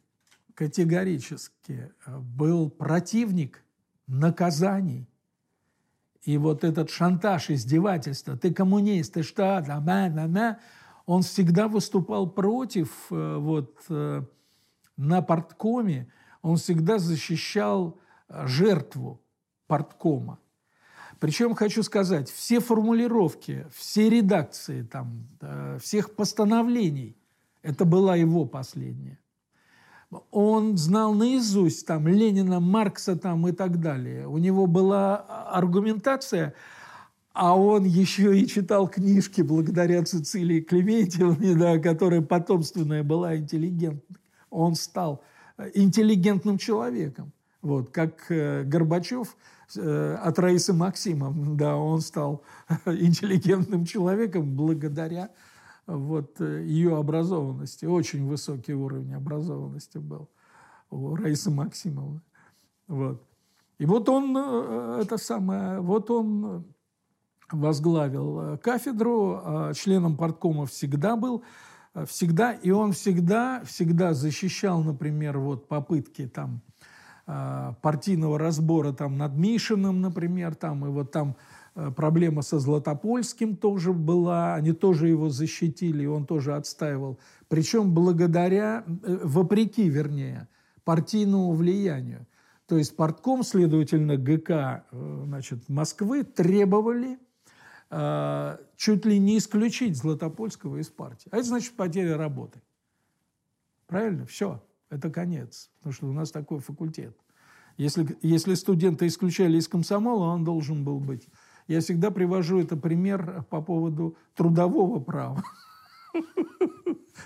категорически э, был противник наказаний. И вот этот шантаж, издевательство, ты коммунист, ты что, да, да, да, да, он всегда выступал против, э, вот э, на порткоме, он всегда защищал жертву порткома. Причем хочу сказать, все формулировки, все редакции там, всех постановлений, это была его последняя он знал наизусть там Ленина, Маркса там и так далее. У него была аргументация, А он еще и читал книжки благодаря Цицилии Клементьевне, да, которая потомственная была интеллигентной. Он стал э, интеллигентным человеком. Вот, как э, Горбачев э, от Раисы Максимовны, да, он стал (laughs) интеллигентным человеком благодаря вот, ее образованности. Очень высокий уровень образованности был у Раисы Максимовны. Вот. И вот он, это самое, вот он возглавил э, кафедру, а членом парткома всегда был, э, всегда, и он всегда, всегда защищал, например, вот попытки там э, партийного разбора там над Мишиным, например, там, и вот там проблема со Златопольским тоже была, они тоже его защитили, и он тоже отстаивал. Причем благодаря, вопреки, вернее, партийному влиянию. То есть партком, следовательно, ГК значит, Москвы требовали Э, чуть ли не исключить Златопольского из партии. А это значит потеря работы. Правильно? Все. Это конец. Потому что у нас такой факультет. Если, если студента исключали из комсомола, он должен был быть. Я всегда привожу это пример по поводу трудового права.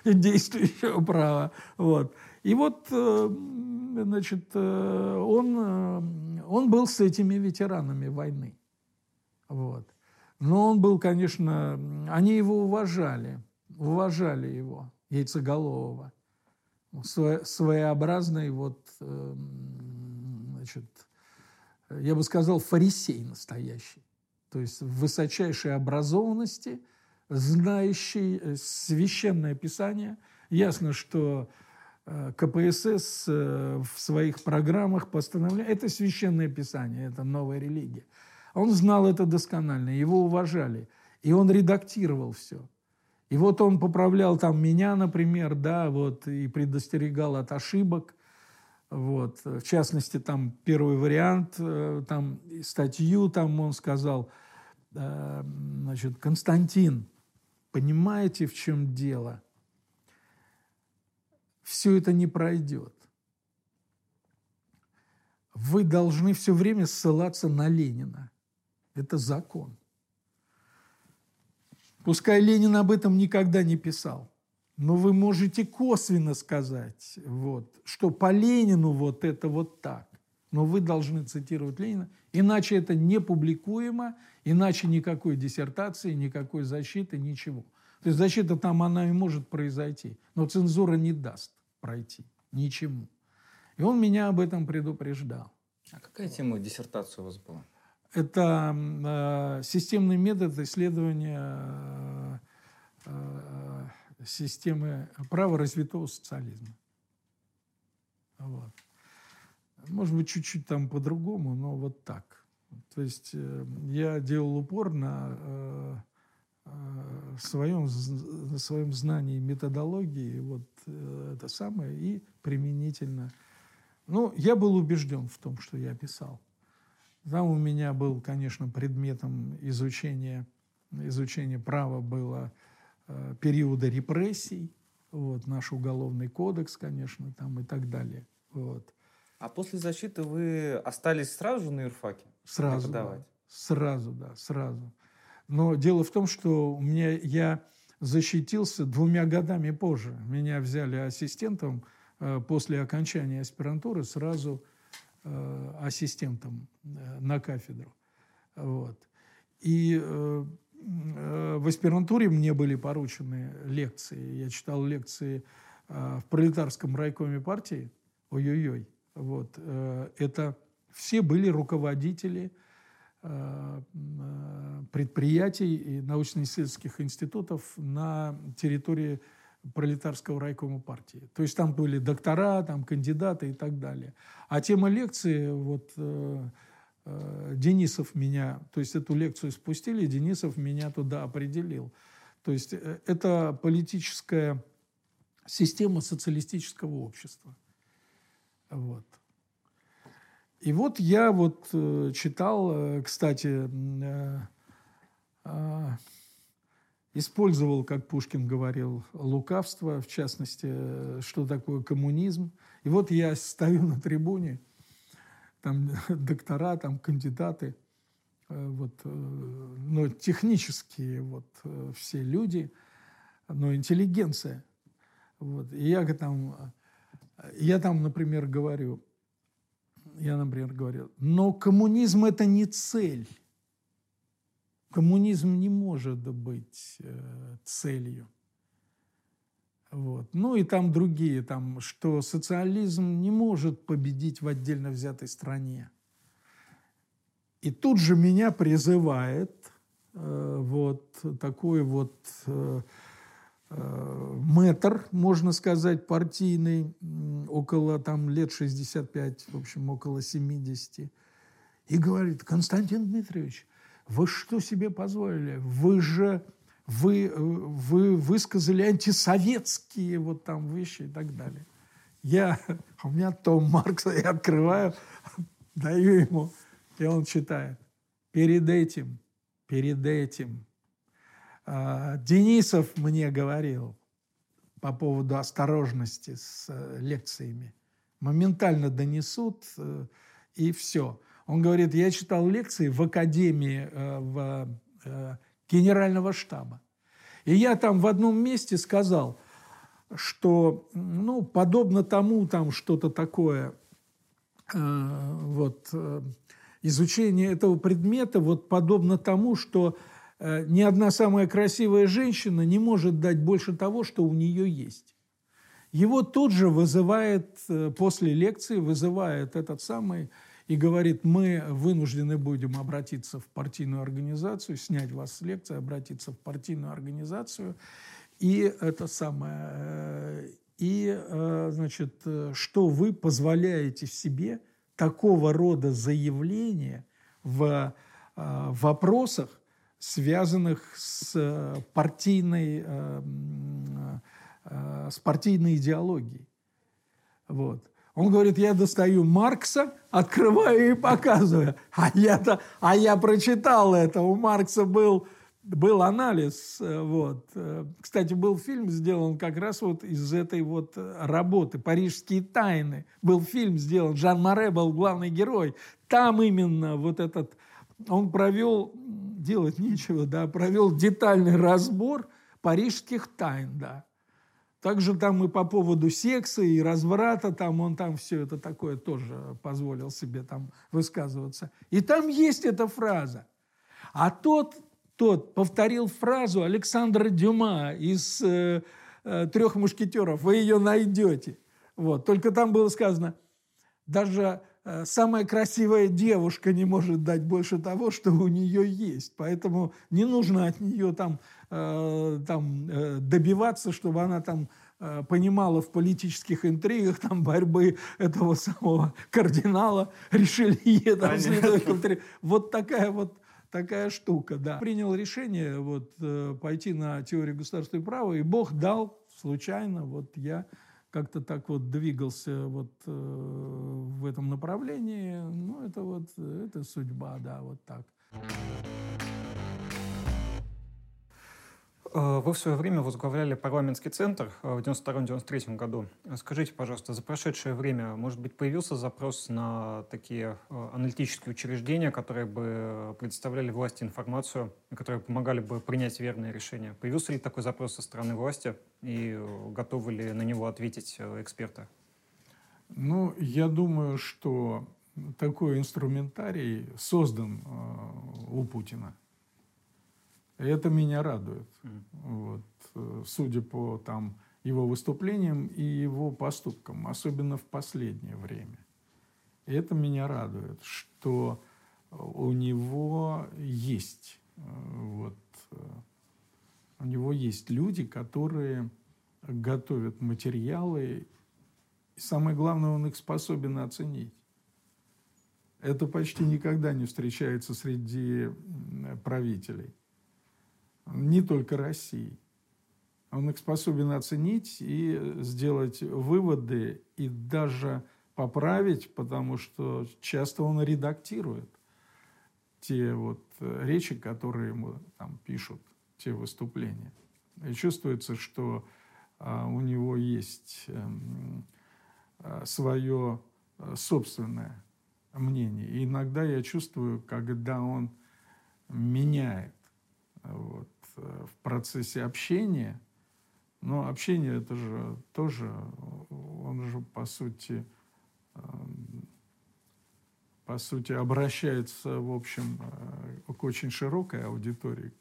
Действующего права. Вот. И вот, э, значит, э, он, он был с этими ветеранами войны. Вот. Но он был, конечно, они его уважали, уважали его, Яйцеголового. Своеобразный вот, эм, значит, я бы сказал, фарисей настоящий. То есть в высочайшей образованности, знающий э, священное писание. Ясно, что э, КПСС э, в своих программах постановляет, это священное писание, это новая религия. Он знал это досконально, его уважали. И он редактировал все. И вот он поправлял там меня, например, да, вот, и предостерегал от ошибок. Вот. В частности, там первый вариант, э, там статью там он сказал, э, значит, Константин, понимаете, в чем дело? Все это не пройдет. Вы должны все время ссылаться на Ленина. Это закон. Пускай Ленин об этом никогда не писал, но вы можете косвенно сказать, вот, что по Ленину вот это вот так. Но вы должны цитировать Ленина, иначе это не публикуемо, иначе никакой диссертации, никакой защиты, ничего. То есть защита там, она и может произойти, но цензура не даст пройти ничему. И он меня об этом предупреждал. А какая тема диссертации у вас была? Это э, системный метод исследования э, э, системы права развитого социализма. Вот. Может быть, чуть-чуть там по-другому, но вот так. То есть я делал упор на, своем, на своем знании методологии, вот это самое, и применительно. Ну, я был убежден в том, что я писал. Там у меня был, конечно, предметом изучения, изучения права было э, периода репрессий, вот, наш уголовный кодекс, конечно, там и так далее. Вот. А после защиты вы остались сразу же на юрфаке? Сразу, да. Сразу, да, сразу. Но дело в том, что у меня я защитился двумя годами позже. Меня взяли ассистентом э, после окончания аспирантуры сразу Э, ассистентом э, на кафедру. Вот. И э, в аспирантуре мне были поручены лекции. Я читал лекции в пролетарском райкоме партии. Ой-ой-ой. Вот. Это все были руководители предприятий и научно-исследовательских институтов на территории пролетарского райкома партии. То есть там были доктора, там кандидаты и так далее. А тема лекции, вот э, э, Денисов меня, то есть эту лекцию спустили, Денисов меня туда определил. То есть э, это политическая система социалистического общества. Вот. И вот я вот э, читал, э, кстати, э, э, использовал, как Пушкин говорил, лукавство, в частности, что такое коммунизм. И вот я стою на трибуне, там (laughs) доктора, там кандидаты, вот, но технические вот все люди, но интеллигенция. Вот. И я там, я там, например, говорю, я, например, говорю, но коммунизм это не цель. Коммунизм не может быть э, целью. Вот. Ну и там другие, там, что социализм не может победить в отдельно взятой стране. И тут же меня призывает э, вот такой вот э, э, мэтр, можно сказать, партийный, около там лет 65, в общем, около 70, и говорит, Константин Дмитриевич, вы что себе позволили? Вы же вы, вы высказали антисоветские вот там вещи и так далее. Я, (laughs) у меня том Маркса, я открываю, (laughs) даю ему, и он читает. Перед этим, перед этим э, Денисов мне говорил по поводу осторожности с э, лекциями. Моментально донесут, э, и все. Он говорит, я читал лекции в Академии э, в, э, Генерального штаба. И я там в одном месте сказал, что, ну, подобно тому, там что-то такое, э, вот, изучение этого предмета, вот подобно тому, что ни одна самая красивая женщина не может дать больше того, что у нее есть. Его тут же вызывает, после лекции, вызывает этот самый и говорит, мы вынуждены будем обратиться в партийную организацию, снять вас с лекции, обратиться в партийную организацию. И это самое, э, и, э, значит, что вы позволяете себе такого рода заявления в э, вопросах, связанных с партийной, с партийной идеологией. Вот. Он говорит, я достаю Маркса, открываю и показываю. А я-то, а я прочитал это. У Маркса был, был анализ. Э, вот. Э, кстати, был фильм сделан как раз вот из этой вот работы «Парижские тайны». Был фильм сделан, Жан Море был главный герой. Там именно вот этот... Он провел, делать нечего, да, провел детальный разбор парижских тайн, да. Также там и по поводу секса и разврата, там он там все это такое тоже позволил себе там высказываться. И там есть эта фраза. А тот, тот повторил фразу Александра Дюма из э, э, «Трех мушкетеров». Вы ее найдете. Вот. Только там было сказано, даже э, самая красивая девушка не может дать больше того, что у нее есть. Поэтому не нужно от нее там Э, там, э, добиваться, чтобы она там э, понимала в политических интригах (laughs) там борьбы этого самого кардинала Ришелье. Там, вот такая вот такая штука, да. Принял решение вот, пойти на теорию государства и права, и Бог дал случайно, вот я как-то так вот двигался вот э, в этом направлении. Ну, это вот, это судьба, да, вот так. Э, вы в свое время возглавляли парламентский центр э, в 1992-1993 году. Скажите, пожалуйста, за прошедшее время, может быть, появился запрос на такие э, аналитические учреждения, которые бы предоставляли власти информацию, которые помогали бы принять верные решения? Появился ли такой запрос со стороны власти и готовы ли на него ответить эксперты? Ну, я думаю, что такой инструментарий создан у Путина. Это меня радует. Mm. Вот. Э, судя по там, его выступлениям и его поступкам, особенно в последнее время. И это меня радует, что у него есть э, вот, э, у него есть люди, которые готовят материалы, и самое главное, он их способен оценить. Это почти никогда не встречается среди правителей не только России. Он их способен оценить и сделать выводы и даже поправить, потому что часто он редактирует те вот речи, которые ему там пишут, те выступления. И чувствуется, что а, у него есть эм, а, свое а, собственное мнение. И иногда я чувствую, когда он меняет вот, в процессе общения. Но общение это же тоже, он же по сути, по сути обращается, в общем, к очень широкой аудитории,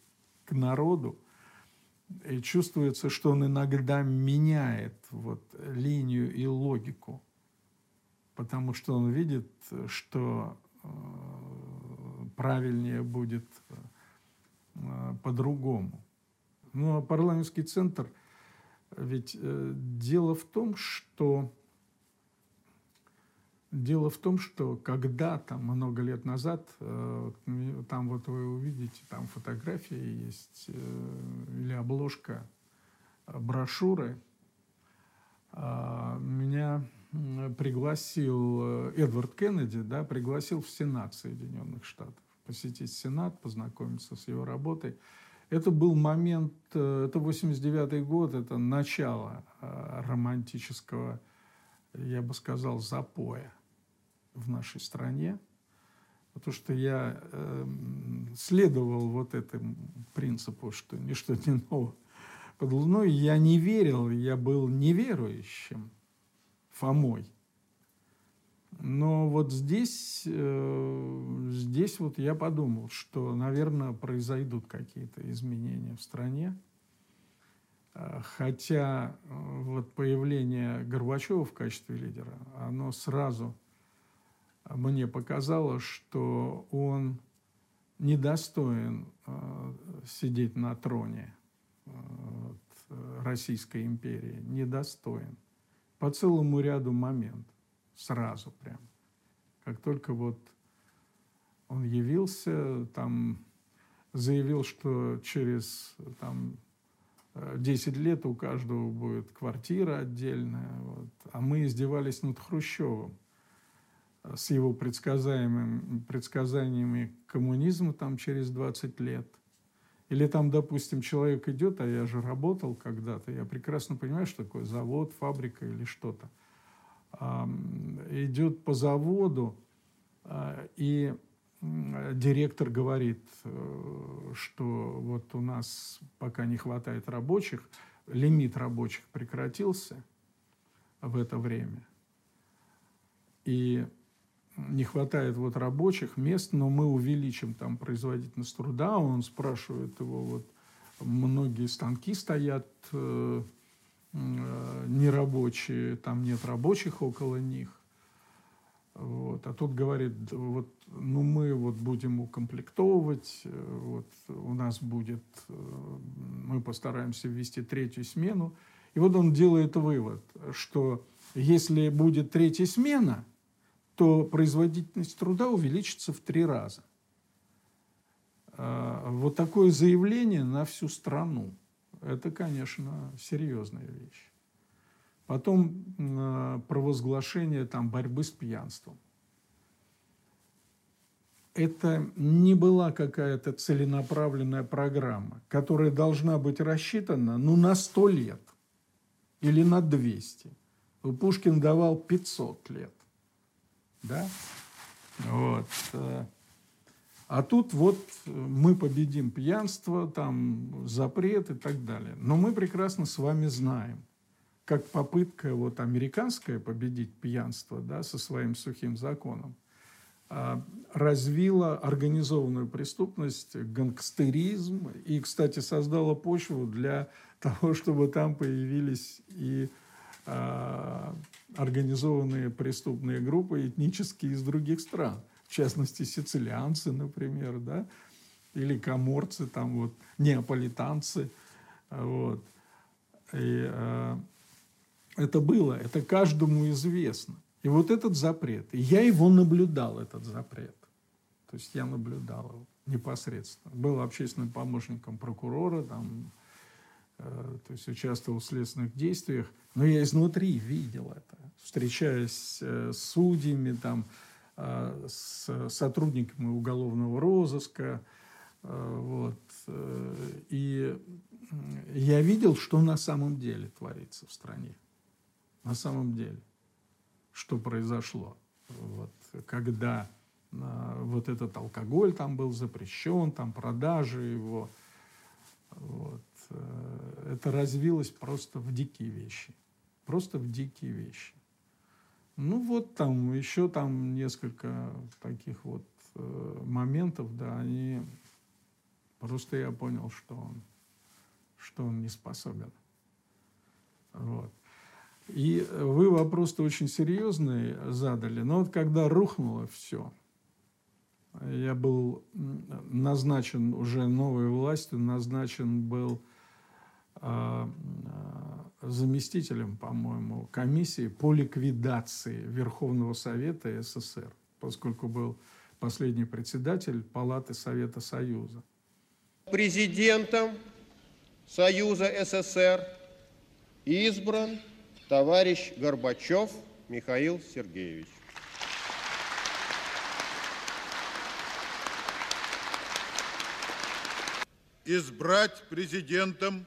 к народу. И чувствуется, что он иногда меняет вот линию и логику, потому что он видит, что э, правильнее будет э, по-другому. Ну, а парламентский центр, ведь э, дело в том, что Дело в том, что когда-то, много лет назад, э, там вот вы увидите, там фотография есть э, или обложка брошюры, а, меня пригласил э, Эдвард Кеннеди, да, пригласил в Сенат Соединенных Штатов посетить Сенат, познакомиться с его работой. Это был момент, это 89 год, это начало романтического, я бы сказал, запоя в нашей стране, потому что я э, следовал вот этому принципу, что ничто не ново под луной. Я не верил, я был неверующим Фомой. Но вот здесь, э, здесь вот я подумал, что, наверное, произойдут какие-то изменения в стране. Э, хотя э, вот появление Горбачева в качестве лидера, оно сразу – мне показало, что он недостоин э, сидеть на троне э, Российской империи, недостоин. По целому ряду моментов, сразу прям. Как только вот он явился, там заявил, что через там, 10 лет у каждого будет квартира отдельная. Вот. А мы издевались над Хрущевым с его предсказаемым, предсказаниями коммунизма там через 20 лет. Или там, допустим, человек идет, а я же работал когда-то, я прекрасно понимаю, что такое завод, фабрика или что-то. Идет по заводу, а, и директор говорит, э, что вот у нас пока не хватает рабочих, лимит рабочих прекратился в это время. И не хватает вот рабочих мест, но мы увеличим там производительность труда. Он спрашивает его, вот многие станки стоят э, нерабочие, там нет рабочих около них. Вот. А тут говорит, вот, ну мы вот будем укомплектовывать, э, вот у нас будет, э, мы постараемся ввести третью смену. И вот он делает вывод, что если будет третья смена – то производительность труда увеличится в три раза. А, вот такое заявление на всю страну. Это, конечно, серьезная вещь. Потом а, провозглашение там, борьбы с пьянством. Это не была какая-то целенаправленная программа, которая должна быть рассчитана ну, на 100 лет или на 200. Пушкин давал 500 лет. Да? Вот. Э, а тут вот мы победим пьянство, там запрет и так далее. Но мы прекрасно с вами знаем, как попытка вот американская победить пьянство да, со своим сухим законом а, развила организованную преступность, гангстеризм и, кстати, создала почву для (laughs) того, чтобы там появились и а, организованные преступные группы этнические из других стран. В частности, сицилианцы, например, да, или коморцы, там вот, неаполитанцы. Вот. И, э, это было, это каждому известно. И вот этот запрет, и я его наблюдал, этот запрет. То есть я наблюдал его непосредственно. Был общественным помощником прокурора, там, Э, то есть участвовал в следственных действиях, но я изнутри видел это, встречаясь э, с судьями, там, э, с сотрудниками уголовного розыска, вот, и я видел, что на самом деле творится в стране, на самом деле, что произошло, вот, когда вот этот алкоголь там был запрещен, там продажи его. Вот. Э, это развилось просто в дикие вещи. Просто в дикие вещи. Ну вот там еще там несколько таких вот э, моментов, да, они просто я понял, что он, что он не способен. Вот. И вы вопрос-то очень серьезный задали, но вот когда рухнуло все, я был назначен уже новой властью, назначен был э, заместителем, по-моему, комиссии по ликвидации Верховного Совета СССР, поскольку был последний председатель Палаты Совета Союза. Президентом Союза СССР избран товарищ Горбачев Михаил Сергеевич. Избрать президентом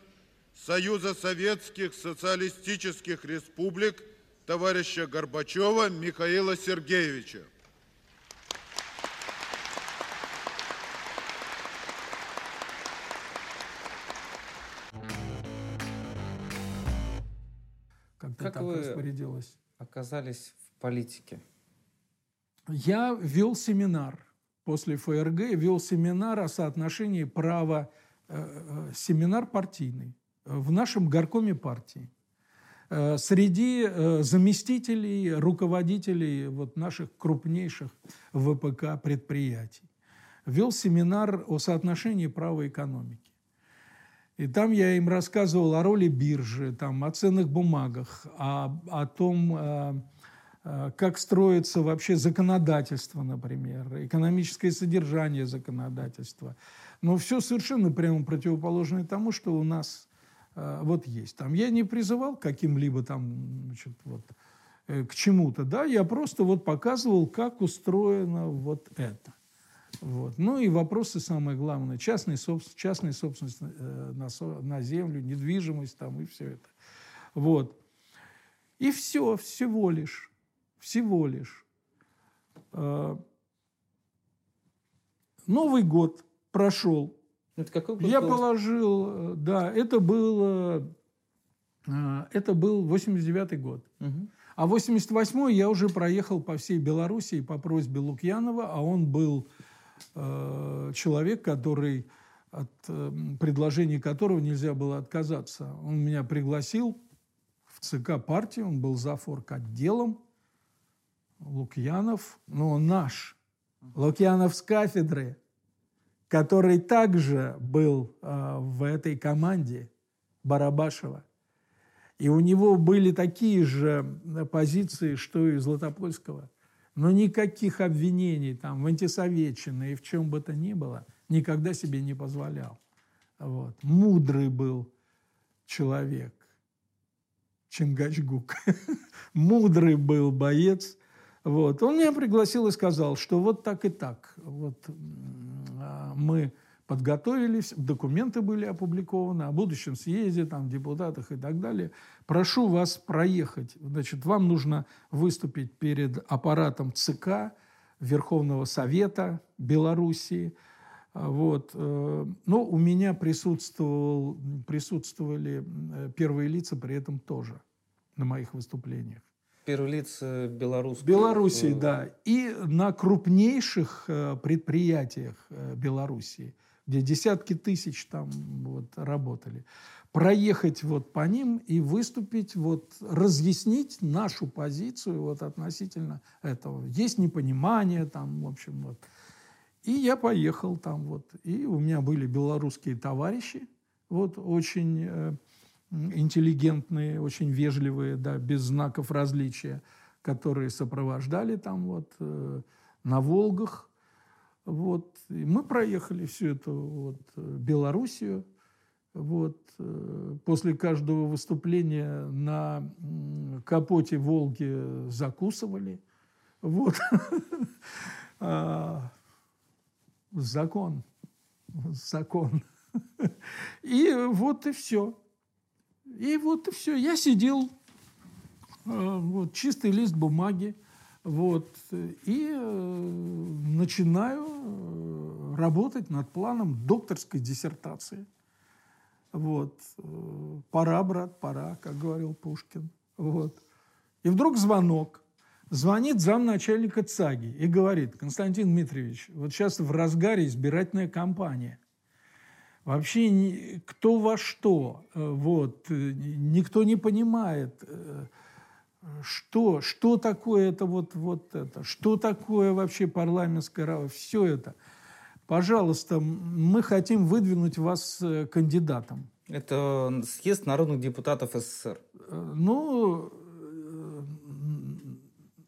Союза Советских Социалистических Республик товарища Горбачева Михаила Сергеевича. как так вы распорядилась. оказались в политике? Я вел семинар после ФРГ, вел семинар о соотношении права, э, э, семинар партийный в нашем горкоме партии э, среди заместителей, руководителей вот наших крупнейших ВПК предприятий. Вел семинар о соотношении права экономики. И там я им рассказывал о роли биржи, там, о ценных бумагах, о, о том, э, э, как строится вообще законодательство, например, экономическое содержание законодательства. Но все совершенно прямо противоположное тому, что у нас э, вот есть. Там я не призывал каким-либо там, значит, вот, к чему-то, да, я просто вот показывал, как устроено вот это. Вот. Ну и вопросы самое главное. Частная, собствен, частная собственность э, на, на землю, недвижимость там и все это. Вот. И все, всего лишь. Всего лишь. Э, Новый год прошел. Это какой год Я был? положил, э, да, это было, э, это был 89-й год. Угу. А 88-й я уже проехал по всей Белоруссии по просьбе Лукьянова, а он был Э, человек, который от э, предложений которого нельзя было отказаться. Он меня пригласил в ЦК партии, он был за форк отделом. Лукьянов, но он наш, Лукьянов с кафедры, который также был э, в этой команде Барабашева. И у него были такие же позиции, что и Златопольского – но никаких обвинений там в антисоветчине и в чем бы то ни было никогда себе не позволял. Вот. Мудрый был человек. Чингачгук. (laughs) Мудрый был боец. Вот. Он меня пригласил и сказал, что вот так и так. Вот а, мы подготовились, документы были опубликованы о будущем съезде, там, депутатах и так далее. Прошу вас проехать. Значит, вам нужно выступить перед аппаратом ЦК Верховного Совета Белоруссии. Вот. Э, но у меня присутствовал, присутствовали э, первые лица при этом тоже на моих выступлениях. Первые лица белорусских? Белоруссии, да. И на крупнейших э, предприятиях Белоруссии – где десятки тысяч там вот работали, проехать вот по ним и выступить, вот разъяснить нашу позицию вот относительно этого. Есть непонимание там, в общем, вот. И я поехал там вот, и у меня были белорусские товарищи, вот очень э, интеллигентные, очень вежливые, да, без знаков различия, которые сопровождали там вот э, на Волгах, вот. И мы проехали всю эту вот, Белоруссию. Вот. Э, после каждого выступления на капоте «Волги» закусывали. Вот. (laughs) А, закон. Закон. (laughs) И вот и все. И вот и все. Я сидел, э, вот, чистый лист бумаги, вот, и э, начинаю э, работать над планом докторской диссертации. Вот. Пора, брат, пора, как говорил Пушкин. Вот. И вдруг звонок. Звонит замначальника ЦАГИ и говорит, Константин Дмитриевич, вот сейчас в разгаре избирательная кампания. Вообще кто во что, э, вот, никто не понимает, что, что такое это вот, вот это, что такое вообще парламентская работа, все это. Пожалуйста, мы хотим выдвинуть вас э, кандидатом. Это съезд народных депутатов СССР. Э, ну, э,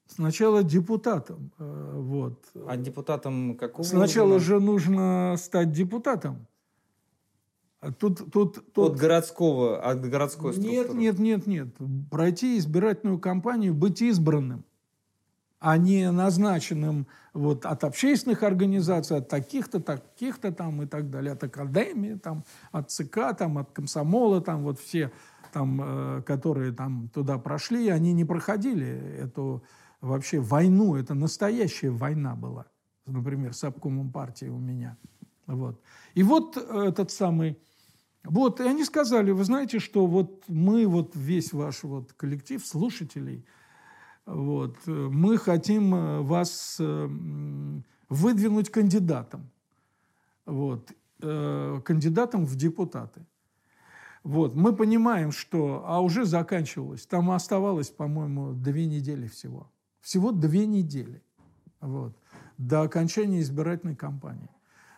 сначала депутатом. Вот. А депутатом какого? Сначала уровня? же нужно стать депутатом. А тут, тут, тут... От городского, от городской структуры? Нет, нет, нет, нет. Пройти избирательную кампанию, быть избранным, а не назначенным вот, от общественных организаций, от таких-то, таких-то там и так далее, от академии, там, от ЦК, там, от комсомола, там вот все, там, э, которые там туда прошли, они не проходили эту вообще войну, это настоящая война была, например, с обкомом партии у меня. Вот. И вот этот самый вот, и они сказали, вы знаете, что вот мы, вот весь ваш вот коллектив слушателей, вот, мы хотим э, вас э, выдвинуть кандидатом, вот, э, кандидатом в депутаты. Вот, мы понимаем, что, а уже заканчивалось, там оставалось, по-моему, две недели всего. Всего две недели, вот, до окончания избирательной кампании.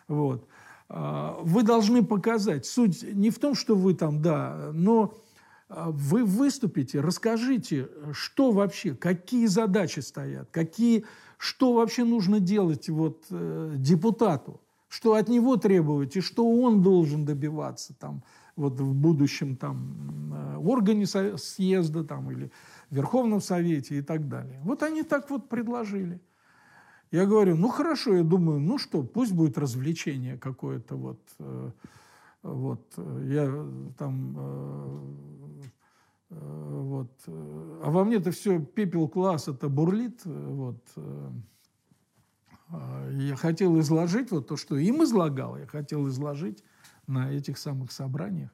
Вот. А, вы должны показать. Суть не в том, что вы там, да, но а, вы выступите, расскажите, что вообще, какие задачи стоят, какие, что вообще нужно делать вот, э, депутату, что от него требовать и что он должен добиваться там, вот в будущем там, э, органе съезда там, или Верховном Совете и так далее. Вот они так вот предложили. Я говорю, ну хорошо, я думаю, ну что, пусть будет развлечение какое-то вот, э, вот, я там, э, э, вот, а во мне это все пепел класс, это бурлит, вот, я хотел изложить вот то, что им излагал, я хотел изложить на этих самых собраниях.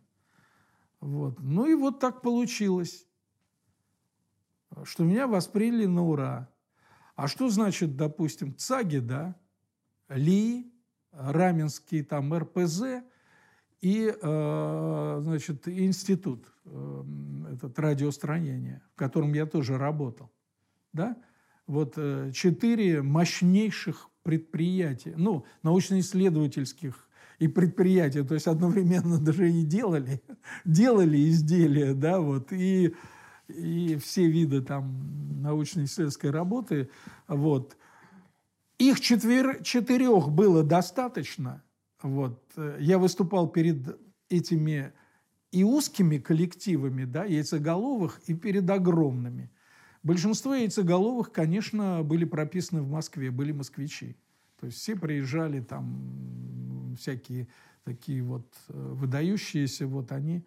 Вот. Ну и вот так получилось, что меня восприняли на ура. А что значит, допустим, ЦАГИ, да, ЛИ, Раменский там РПЗ и, э, значит, институт, э, этот радиостроение, в котором я тоже работал, да, вот э, четыре мощнейших предприятия, ну, научно-исследовательских и предприятия, то есть одновременно (laughs) даже и делали, делали изделия, да, вот, и и все виды там научно-исследовательской работы. Вот. Их четвер... четырех было достаточно. Вот. Я выступал перед этими и узкими коллективами, да, яйцеголовых, и перед огромными. Большинство яйцеголовых, конечно, были прописаны в Москве, были москвичи. То есть все приезжали там, всякие такие вот э, выдающиеся, вот они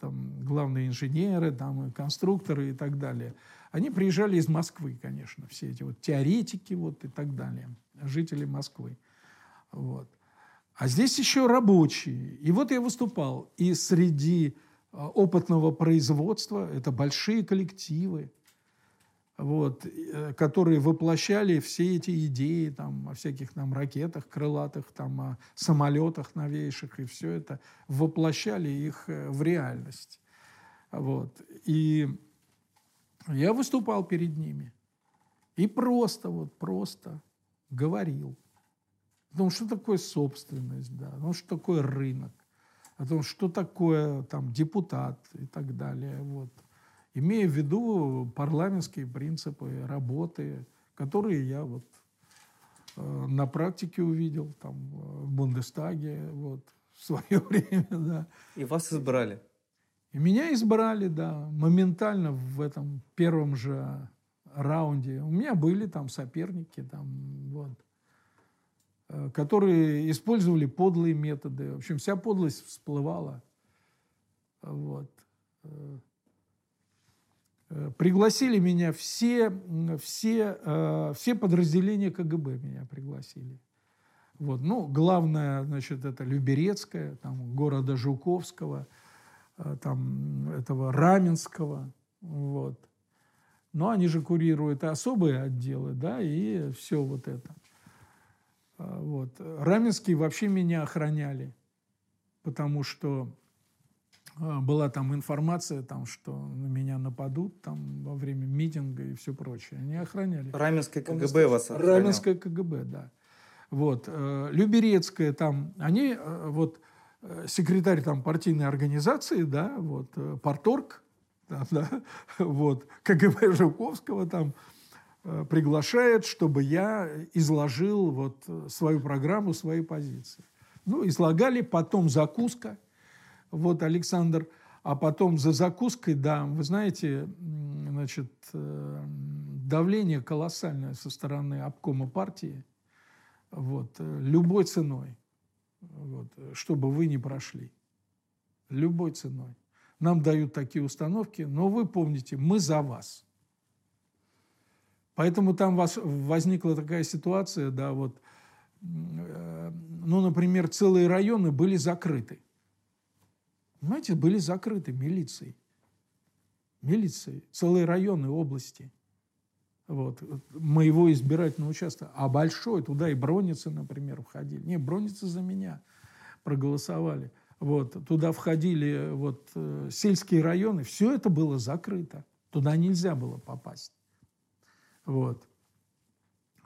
там, главные инженеры, там, конструкторы и так далее. Они приезжали из Москвы, конечно, все эти вот теоретики вот и так далее, жители Москвы. Вот. А здесь еще рабочие. И вот я выступал. И среди а, опытного производства, это большие коллективы, вот, э, которые воплощали все эти идеи там, о всяких там, ракетах крылатых, там, о самолетах новейших, и все это воплощали их э, в реальность. Вот. И я выступал перед ними и просто, вот, просто говорил о том, что такое собственность, да, о том, что такое рынок, о том, что такое там, депутат и так далее. Вот имея в виду парламентские принципы работы, которые я вот э, на практике увидел там в Бундестаге вот в свое (laughs) время, да. И вас избрали? И меня избрали, да, моментально в этом первом же раунде. У меня были там соперники, там, вот, э, которые использовали подлые методы. В общем, вся подлость всплывала. Вот. Э, пригласили меня все, все, э, все подразделения КГБ меня пригласили. Вот. Ну, главное, значит, это Люберецкая, там, города Жуковского, э, там, этого Раменского, вот. Но они же курируют особые отделы, да, и все вот это. Вот. Раменские вообще меня охраняли, потому что была там информация, там, что на меня нападут там, во время митинга и все прочее. Они охраняли. Раменское КГБ вас охранял. Раменское КГБ, да. Вот. Э, Люберецкая там, они, э, вот, э, секретарь там партийной организации, да, вот, Порторг, (laughs) да, да, вот, КГБ Жуковского там приглашает, чтобы я изложил вот свою программу, свои позиции. Ну, излагали, потом закуска – вот, Александр, а потом за закуской, да, вы знаете, значит, э, давление колоссальное со стороны обкома партии, вот, э, любой ценой, вот, чтобы вы не прошли. Любой ценой. Нам дают такие установки, но вы помните, мы за вас. Поэтому там вас, возникла такая ситуация, да, вот, э, ну, например, целые районы были закрыты. Понимаете, были закрыты милицией. Милицией. Целые районы области. Вот, моего избирательного участка. А большой, туда и броницы, например, входили. Не, броницы за меня проголосовали. Вот, туда входили вот, э, сельские районы. Все это было закрыто. Туда нельзя было попасть. Вот.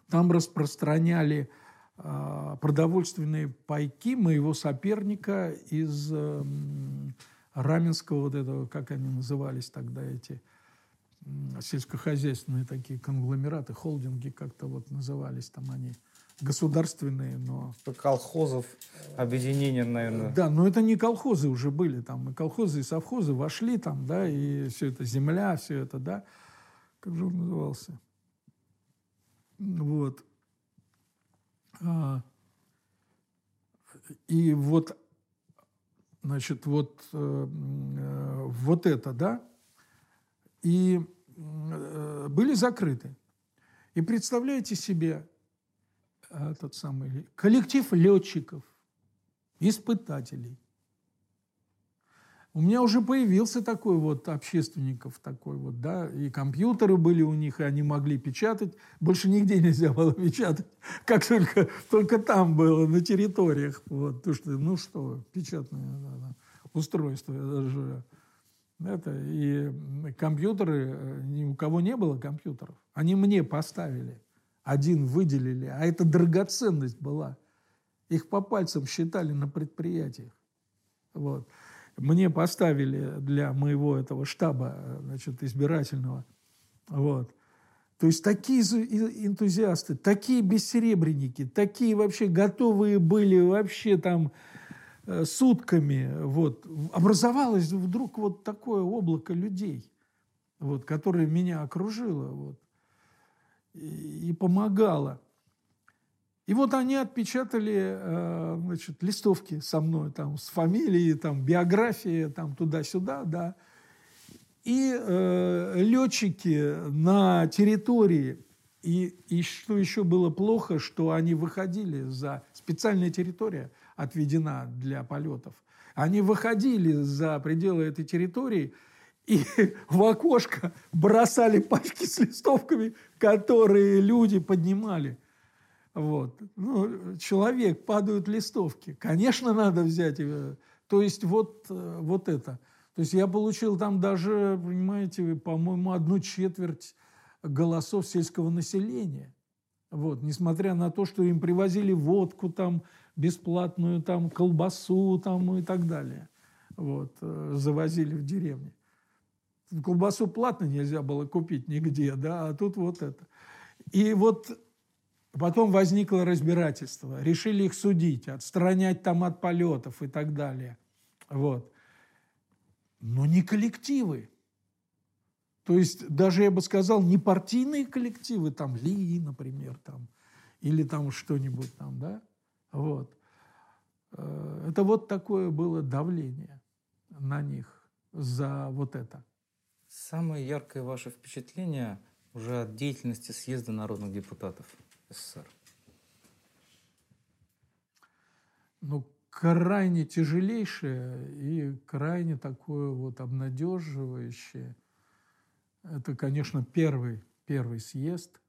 Там распространяли продовольственные пайки моего соперника из эм, Раменского, вот этого, как они назывались тогда эти сельскохозяйственные такие конгломераты, холдинги как-то вот назывались там они государственные, но... Колхозов, объединения, наверное. Да, но это не колхозы уже были, там и колхозы, и совхозы вошли там, да, и все это земля, все это, да. Как же он назывался? Вот. А, и вот, значит, вот, э, э, вот это, да, и э, были закрыты. И представляете себе этот самый коллектив летчиков, испытателей, у меня уже появился такой вот общественников такой вот, да, и компьютеры были у них, и они могли печатать. Больше нигде (laughs) нельзя было печатать, как только, только там было, на территориях. Вот, потому что, ну что, печатное да, да, устройство, даже это, и компьютеры, ни у кого не было компьютеров. Они мне поставили, один выделили, а это драгоценность была. Их по пальцам считали на предприятиях. Вот мне поставили для моего этого штаба значит, избирательного. Вот. То есть такие энтузиасты, такие бессеребренники, такие вообще готовые были вообще там э, сутками. Вот. Образовалось вдруг вот такое облако людей, вот, которое меня окружило вот, и, и помогало. И вот они отпечатали э, значит, листовки со мной, там, с фамилией, там, биографией, там, туда-сюда, да. И э, летчики на территории, и, и что еще было плохо, что они выходили за... Специальная территория отведена для полетов. Они выходили за пределы этой территории и (laughs) в окошко бросали пачки с листовками, которые люди поднимали. Вот. Ну, человек, падают листовки. Конечно, надо взять. То есть вот, э, вот это. То есть я получил там даже, понимаете, по-моему, одну четверть голосов сельского населения. Вот, несмотря на то, что им привозили водку там, бесплатную там, колбасу там и так далее. Вот, э, завозили в деревне. Колбасу платно нельзя было купить нигде, да, а тут вот это. И вот Потом возникло разбирательство. Решили их судить, отстранять там от полетов и так далее. Вот. Но не коллективы. То есть даже, я бы сказал, не партийные коллективы, там Ли, например, там, или там что-нибудь там, да? Вот. Э, это вот такое было давление на них за вот это. Самое яркое ваше впечатление уже от деятельности съезда народных депутатов СССР? Ну, крайне тяжелейшее и крайне такое вот обнадеживающее. Это, конечно, первый, первый съезд.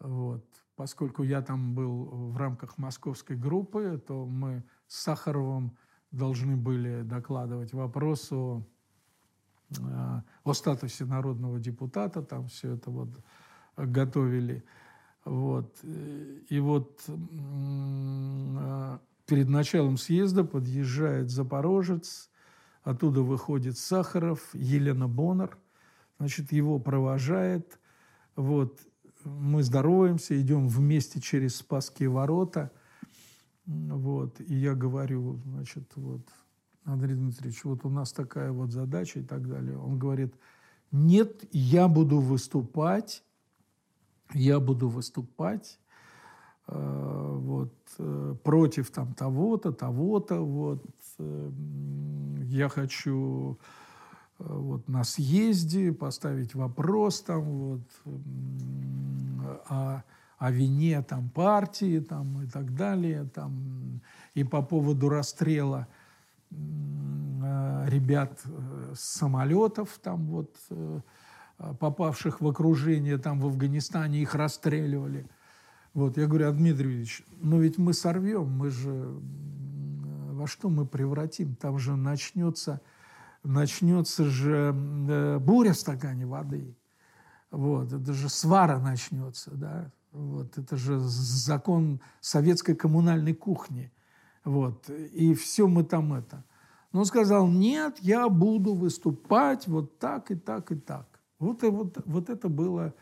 Вот. Поскольку я там был в рамках московской группы, то мы с Сахаровым должны были докладывать вопрос о, э, о статусе народного депутата, там все это вот готовили. Вот. И вот э, перед началом съезда подъезжает Запорожец, оттуда выходит Сахаров, Елена Боннер, значит, его провожает. Вот. Мы здороваемся, идем вместе через Спасские ворота. Вот. И я говорю, значит, вот, Андрей Дмитриевич, вот у нас такая вот задача и так далее. Он говорит, нет, я буду выступать, я буду выступать э, вот, э, против там того-то, того-то, вот, э, я хочу э, вот, на съезде поставить вопрос там, вот, о, о вине там, партии там, и так далее, там, и по поводу расстрела ребят с самолетов, там, вот, попавших в окружение там в Афганистане, их расстреливали. Вот, я говорю, а Дмитриевич, ну ведь мы сорвем, мы же во что мы превратим? Там же начнется, начнется же э, буря в стакане воды. Вот, это же свара начнется, да. Вот, это же закон советской коммунальной кухни. Вот, и все мы там это. Но он сказал, нет, я буду выступать вот так и так и так. Вот, и вот, вот это было...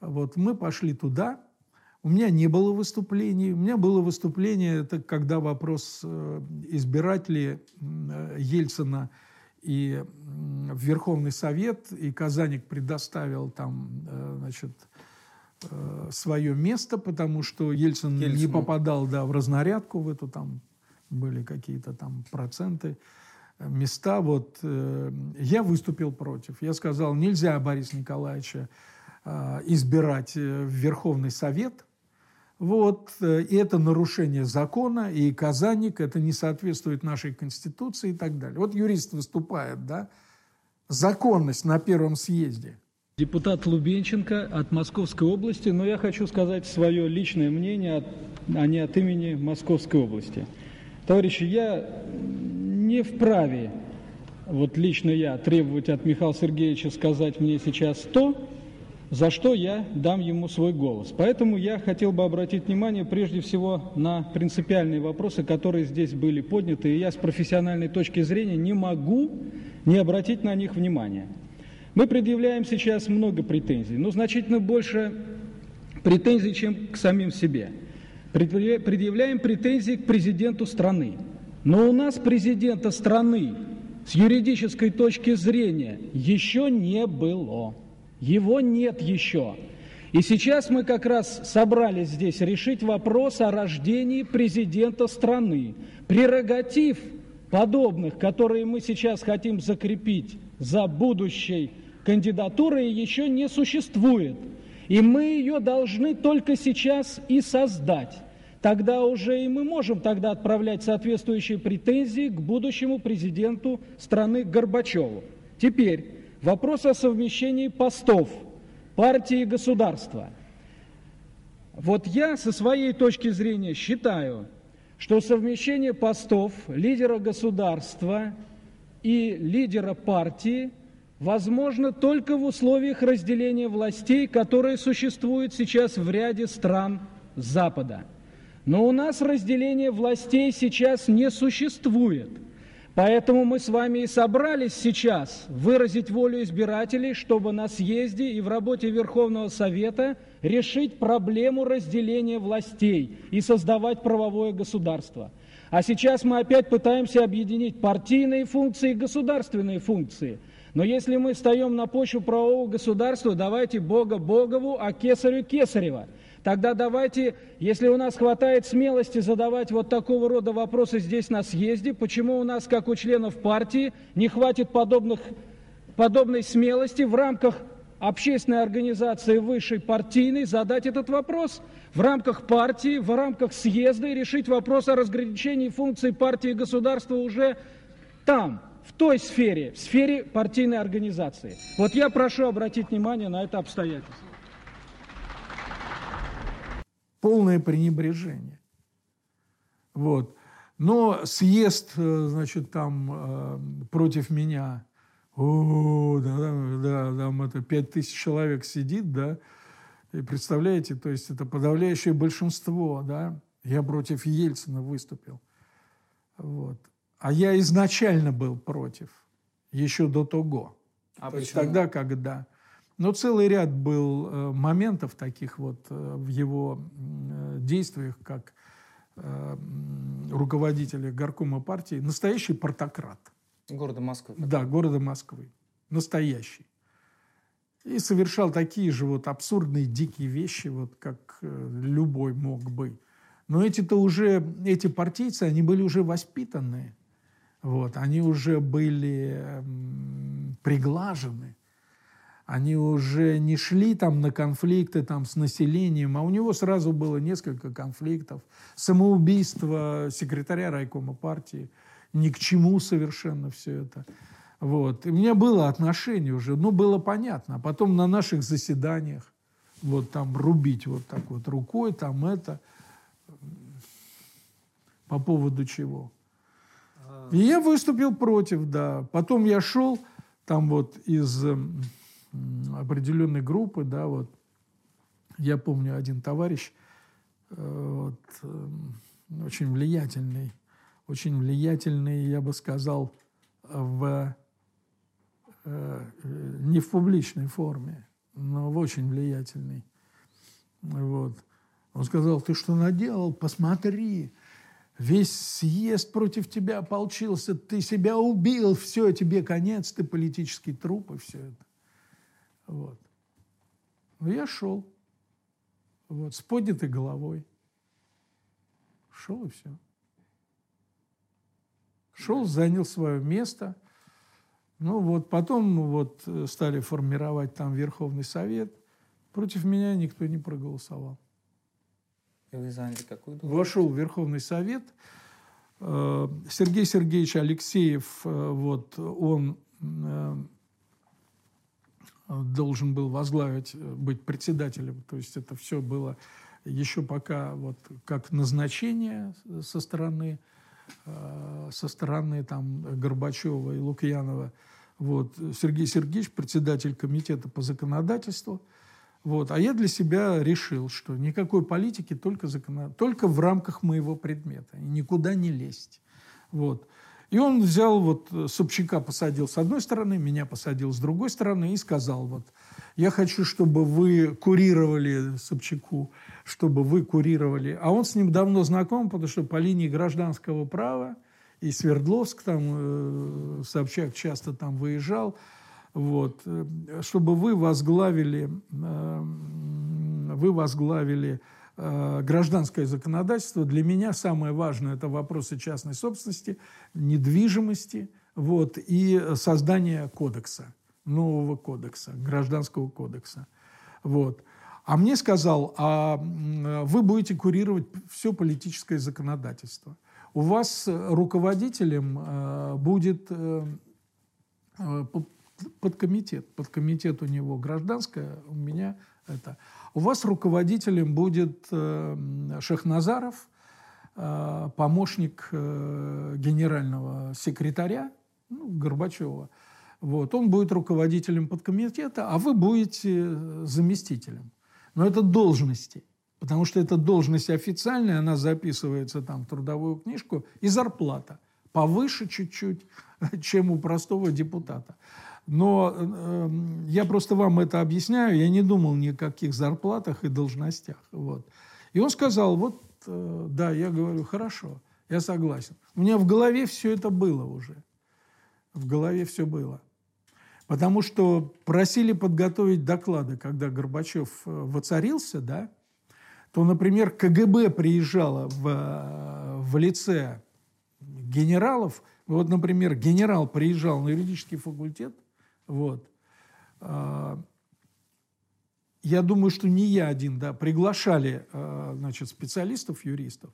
Вот мы пошли туда, у меня не было выступлений. У меня было выступление, это когда вопрос э, избирателей э, Ельцина и в Верховный Совет, и Казаник предоставил там, э, значит, свое место, потому что Ельцин Ельцину. не попадал да, в разнарядку, в эту там были какие-то там проценты места. Вот, э, я выступил против. Я сказал, нельзя Бориса Николаевича э, избирать э, в Верховный Совет. Вот, э, и это нарушение закона, и Казанник, это не соответствует нашей Конституции и так далее. Вот юрист выступает, да, законность на первом съезде. Депутат Лубенченко от Московской области, но я хочу сказать свое личное мнение, а не от имени Московской области. Товарищи, я не вправе, вот лично я, требовать от Михаила Сергеевича сказать мне сейчас то, за что я дам ему свой голос. Поэтому я хотел бы обратить внимание прежде всего на принципиальные вопросы, которые здесь были подняты, и я с профессиональной точки зрения не могу не обратить на них внимание. Мы предъявляем сейчас много претензий, но значительно больше претензий, чем к самим себе. Предъявляем претензии к президенту страны. Но у нас президента страны с юридической точки зрения еще не было. Его нет еще. И сейчас мы как раз собрались здесь решить вопрос о рождении президента страны. Прерогатив подобных, которые мы сейчас хотим закрепить за будущей кандидатурой, еще не существует. И мы ее должны только сейчас и создать тогда уже и мы можем тогда отправлять соответствующие претензии к будущему президенту страны Горбачеву. Теперь вопрос о совмещении постов партии и государства. Вот я со своей точки зрения считаю, что совмещение постов лидера государства и лидера партии возможно только в условиях разделения властей, которые существуют сейчас в ряде стран Запада. Но у нас разделения властей сейчас не существует. Поэтому мы с вами и собрались сейчас выразить волю избирателей, чтобы на съезде и в работе Верховного Совета решить проблему разделения властей и создавать правовое государство. А сейчас мы опять пытаемся объединить партийные функции и государственные функции. Но если мы встаем на почву правового государства, давайте Бога Богову, а Кесарю Кесарева – Тогда давайте, если у нас хватает смелости задавать вот такого рода вопросы здесь на съезде, почему у нас, как у членов партии, не хватит подобных подобной смелости в рамках общественной организации высшей партийной задать этот вопрос в рамках партии, в рамках съезда и решить вопрос о разграничении функций партии и государства уже там, в той сфере, в сфере партийной организации. Вот я прошу обратить внимание на это обстоятельство. Полное пренебрежение. Вот. Но съезд, э, значит, там э, против меня, о, да, да, там это пять тысяч человек сидит, да, и представляете, то есть это подавляющее большинство, да, я против Ельцина выступил. Вот. А я изначально был против, еще до того. А то почему? есть тогда, когда... Но целый ряд был э, моментов таких вот э, в его э, действиях, как руководителя горкома партии, настоящий портократ. Города Москвы. Да, города Москвы. Настоящий. И совершал такие же вот абсурдные, дикие вещи, вот как любой мог бы. Но эти-то уже, эти партийцы, они были уже воспитанные. Вот, они уже были приглажены. Они уже не шли там на конфликты там, с населением, а у него сразу было несколько конфликтов. Самоубийство секретаря райкома партии. Ни к чему совершенно все это. Вот. И у меня было отношение уже, ну, было понятно. А потом на наших заседаниях вот там рубить вот так вот рукой, там это, по поводу чего. И я выступил против, да. Потом я шел там вот из определенной группы, да, вот. Я помню, один товарищ, э, вот, очень влиятельный, очень влиятельный, я бы сказал, в, э, не в публичной форме, но в очень влиятельный. Вот. Он сказал, ты что наделал? Посмотри, Весь съезд против тебя ополчился, ты себя убил, все, тебе конец, ты политический труп и все это. Вот. Но я шел. Вот, с поднятой головой. Шел и все. Шел, занял свое место. Ну вот потом вот стали формировать там Верховный Совет. Против меня никто не проголосовал. И вы заняли какую должность? Вошел в Верховный Совет. Э, Сергей Сергеевич Алексеев, э, вот он э, должен был возглавить, быть председателем. То есть это все было еще пока вот как назначение со стороны, со стороны там Горбачева и Лукьянова. Вот. Сергей Сергеевич, председатель комитета по законодательству – вот. А я для себя решил, что никакой политики только, закон... только в рамках моего предмета. И никуда не лезть. Вот. И он взял, вот Собчака посадил с одной стороны, меня посадил с другой стороны и сказал, вот, я хочу, чтобы вы курировали Собчаку, чтобы вы курировали. А он с ним давно знаком, потому что по линии гражданского права и Свердловск, там э, Собчак часто там выезжал, вот, э, чтобы вы возглавили, э, вы возглавили э, гражданское законодательство. Для меня самое важное – это вопросы частной собственности, недвижимости вот, и создание кодекса, нового кодекса, гражданского кодекса. Вот. А мне сказал, а вы будете курировать все политическое законодательство. У вас руководителем будет подкомитет. Подкомитет у него гражданское, у меня это. У вас руководителем будет э, Шахназаров, э, помощник э, генерального секретаря ну, Горбачева. Вот. Он будет руководителем подкомитета, а вы будете заместителем. Но это должности. Потому что эта должность официальная, она записывается там в трудовую книжку, и зарплата повыше чуть-чуть, (laughs) чем у простого депутата. Но э, я просто вам это объясняю, я не думал ни о каких зарплатах и должностях. Вот. И он сказал, вот, э, да, я говорю, хорошо, я согласен. У меня в голове все это было уже. В голове все было. Потому что просили подготовить доклады, когда Горбачев э, воцарился, да, то, например, КГБ приезжало в, э, в лице генералов. Вот, например, генерал приезжал на юридический факультет – Вот. А, я думаю, что не я один, да, приглашали, а, значит, специалистов, юристов,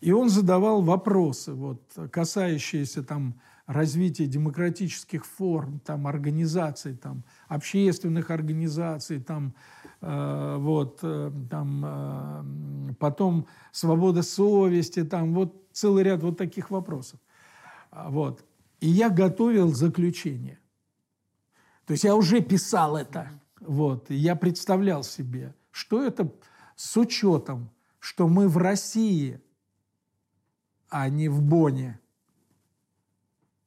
и он задавал вопросы, вот, касающиеся там развития демократических форм, там, организаций, там, общественных организаций, там, э, вот, там, э, потом свобода совести, там, вот целый ряд вот таких вопросов. А, вот. И я готовил заключение. То есть я уже писал это. Вот. И я представлял себе, что это с учетом, что мы в России, а не в Боне,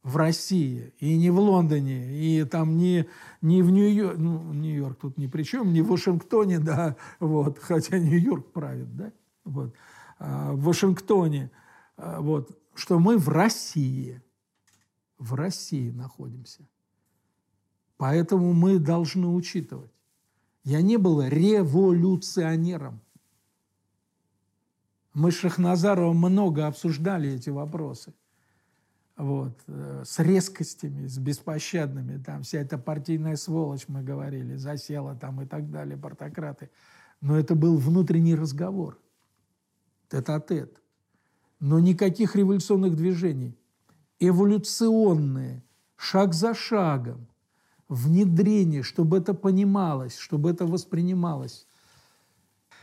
в России, и не в Лондоне, и там не, не в Нью-Йорк, ну, Нью-Йорк тут ни при чем, не в Вашингтоне, да, вот, хотя Нью-Йорк правит, да, вот, а в Вашингтоне, а, вот, что мы в России, в России находимся. Поэтому мы должны учитывать. Я не был революционером. Мы с Шахназаровым много обсуждали эти вопросы. Вот, э, с резкостями, с беспощадными. Там вся эта партийная сволочь, мы говорили, засела там и так далее, портократы. Но это был внутренний разговор. Тет-а-тет. -тет. Но никаких революционных движений. Эволюционные, шаг за шагом, внедрение, чтобы это понималось, чтобы это воспринималось.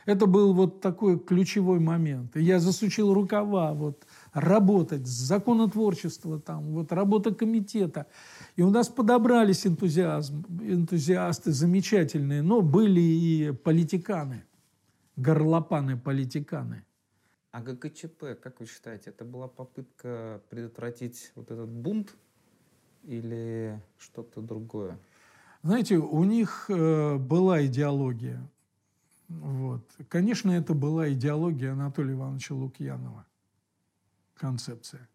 Это был вот такой ключевой момент. И я засучил рукава, вот работать, законотворчество там, вот работа комитета. И у нас подобрались энтузиазм, энтузиасты замечательные, но были и политиканы, горлопаны-политиканы. А ГКЧП, как вы считаете, это была попытка предотвратить вот этот бунт или что-то другое? Знаете, у них э, была идеология. Вот. Конечно, это была идеология Анатолия Ивановича Лукьянова концепция.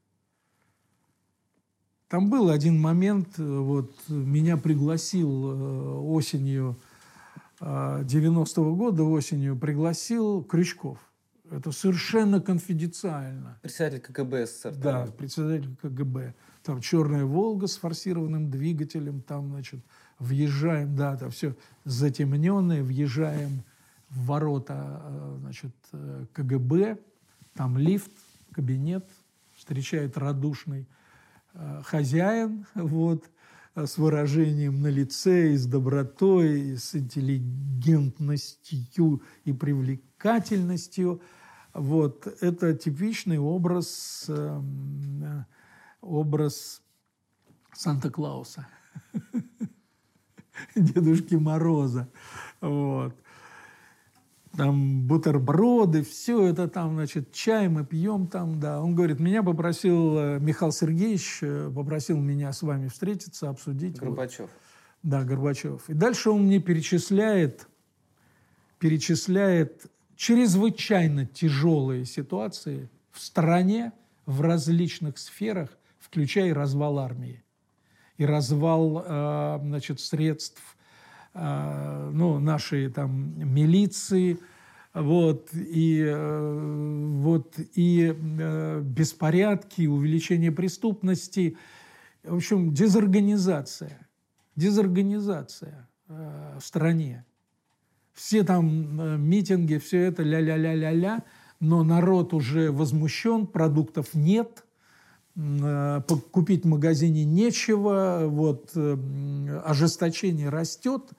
Там был один момент, э, вот меня пригласил э, осенью 90-го э, года, осенью пригласил Крючков. Это совершенно конфиденциально. Председатель КГБ СССР. Да, председатель КГБ. Там черная «Волга» с форсированным двигателем, там, значит, въезжаем, да, там все затемненное, въезжаем в ворота, значит, КГБ, там лифт, кабинет, встречает радушный э, хозяин, (laughs) вот, э, с выражением на лице, и с добротой, и с интеллигентностью и привлекательностью. Вот, это типичный образ, э, образ Санта-Клауса, (laughs) Дедушки Мороза. Вот там бутерброды, все это там, значит, чай мы пьем там, да. Он говорит, меня попросил э, Михаил Сергеевич, э, попросил меня с вами встретиться, обсудить. Горбачев. Вот. Да, Горбачев. И дальше он мне перечисляет, перечисляет чрезвычайно тяжелые ситуации в стране, в различных сферах, включая развал армии и развал, э, значит, средств а, ну, нашей там милиции, вот, и, э, вот, и э, беспорядки, увеличение преступности, в общем, дезорганизация, дезорганизация э, в стране. Все там митинги, все это ля-ля-ля-ля-ля, но народ уже возмущен, продуктов нет – Э, купить в магазине нечего, вот, э, ожесточение растет.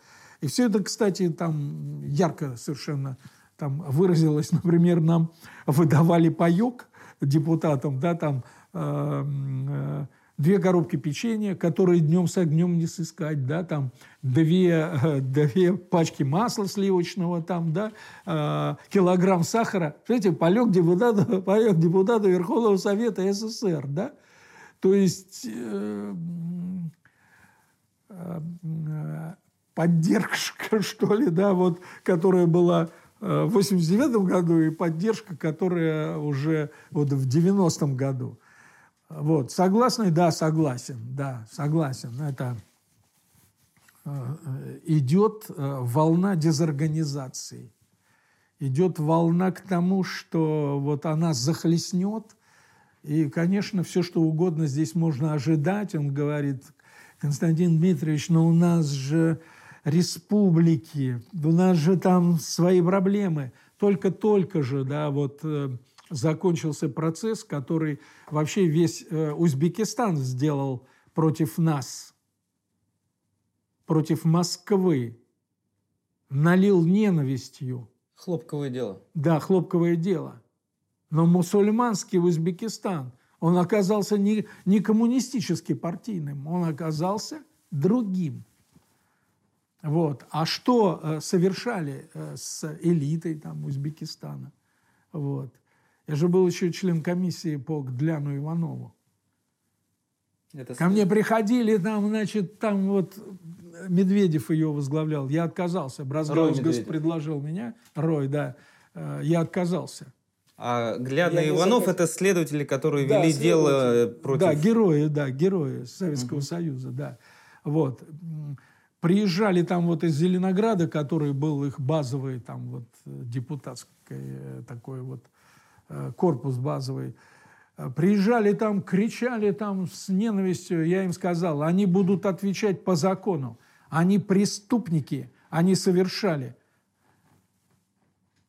И все это, кстати, там ярко совершенно там выразилось, например, нам выдавали паек депутатам, да, там э, э, две коробки печенья, которые днем с огнем не сыскать, да, там две, две пачки масла сливочного, там, да, э, килограмм сахара. Смотрите, полег депутата, (laughs) полег депутата Верховного Совета СССР, да. То есть э, э, поддержка, (laughs) что ли, да, вот, которая была в 89 году и поддержка, которая уже вот в 90-м году. Вот. Согласны? Да, согласен. Да, согласен. Это э, идет э, волна дезорганизации. Идет волна к тому, что вот она захлестнет. И, конечно, все, что угодно здесь можно ожидать. Он говорит, Константин Дмитриевич, но у нас же республики, у нас же там свои проблемы. Только-только же, да, вот э, закончился процесс, который вообще весь э, Узбекистан сделал против нас, против Москвы, налил ненавистью. Хлопковое дело. Да, хлопковое дело. Но мусульманский Узбекистан, он оказался не, не коммунистически партийным, он оказался другим. Вот. А что э, совершали э, с элитой там, Узбекистана? Вот. Я же был еще член комиссии по Гдляну Иванову. Это Ко мне приходили там, значит, там вот Медведев ее возглавлял. Я отказался. Бразгаузгас предложил меня. Рой, да. Э, я отказался. А Гляд и Иванов это следователи, которые да, вели дело против... Да, герои, да, герои Советского угу. Союза, да. Вот. Приезжали там вот из Зеленограда, который был их базовый там вот депутатский э, такой вот э, корпус базовый. Приезжали там, кричали там с ненавистью. Я им сказал, они будут отвечать по закону. Они преступники, они совершали.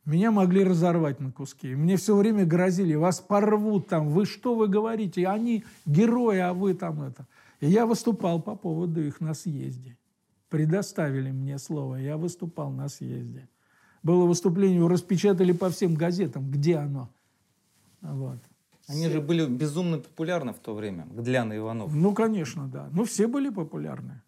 Меня могли разорвать на куски. Мне все время грозили, вас порвут там, вы что вы говорите? Они герои, а вы там это. И я выступал по поводу их на съезде. Предоставили мне слово, я выступал на съезде. Было выступление, распечатали по всем газетам, где оно. Вот. Они все. же были безумно популярны в то время, Гдлян и Иванов. Ну, конечно, да. Ну, все были популярны.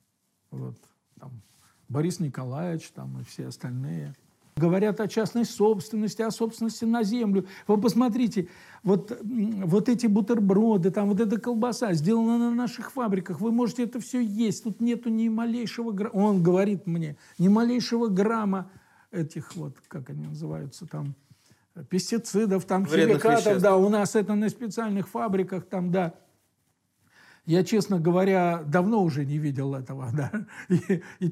Вот. Там, Борис Николаевич там, и все остальные. Говорят о частной собственности, о собственности на землю. Вы посмотрите, вот, вот эти бутерброды, там вот эта колбаса сделана на наших фабриках. Вы можете это все есть. Тут нету ни малейшего грамма. Он говорит мне, ни малейшего грамма этих вот, как они называются там, пестицидов, там, химикатов. Да, у нас это на специальных фабриках, там, да. Я, честно говоря, давно уже не видел этого, (laughs) да. И, и,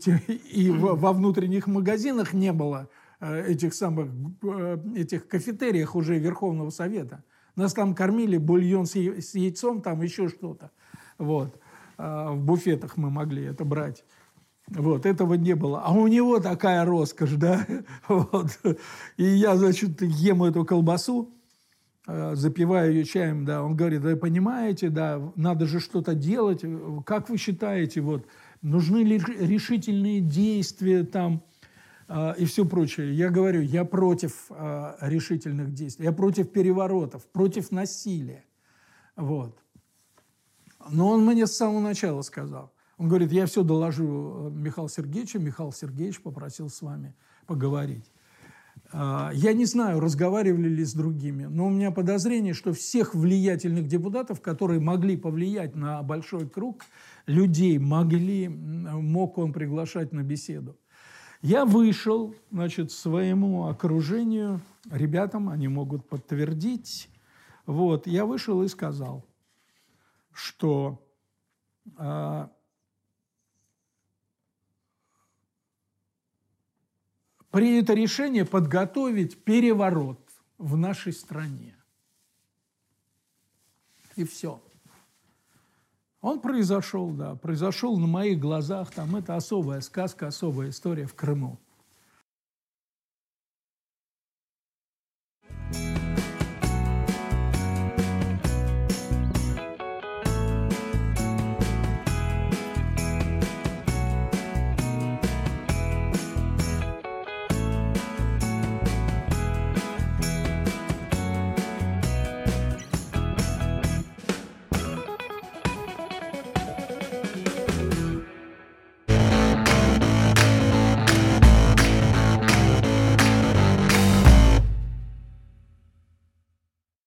и во внутренних магазинах не было Э, этих самых э, этих кафетериях уже Верховного Совета. Нас там кормили бульон с яйцом, там еще что-то. Вот. А в буфетах мы могли это брать. Вот, этого не было. А у него такая роскошь, да? (laughs) Вот. И я, значит, ем эту колбасу, э, запиваю ее чаем, да. Он говорит, вы понимаете, да, надо же что-то делать. Как вы считаете, вот, нужны ли решительные действия там, а, и все прочее. Я говорю, я против а, решительных действий, я против переворотов, против насилия. Вот. Но он мне с самого начала сказал. Он говорит, я все доложу э, Михаилу Сергеевичу. Михаил Сергеевич попросил с вами поговорить. А, я не знаю, разговаривали ли с другими, но у меня подозрение, что всех влиятельных депутатов, которые могли повлиять на большой круг людей, могли, мог он приглашать на беседу. Я вышел, значит, своему окружению, ребятам, они могут подтвердить, вот, я вышел и сказал, что э, принято решение подготовить переворот в нашей стране. И все. Он произошел, да, произошел на моих глазах. Там это особая сказка, особая история в Крыму.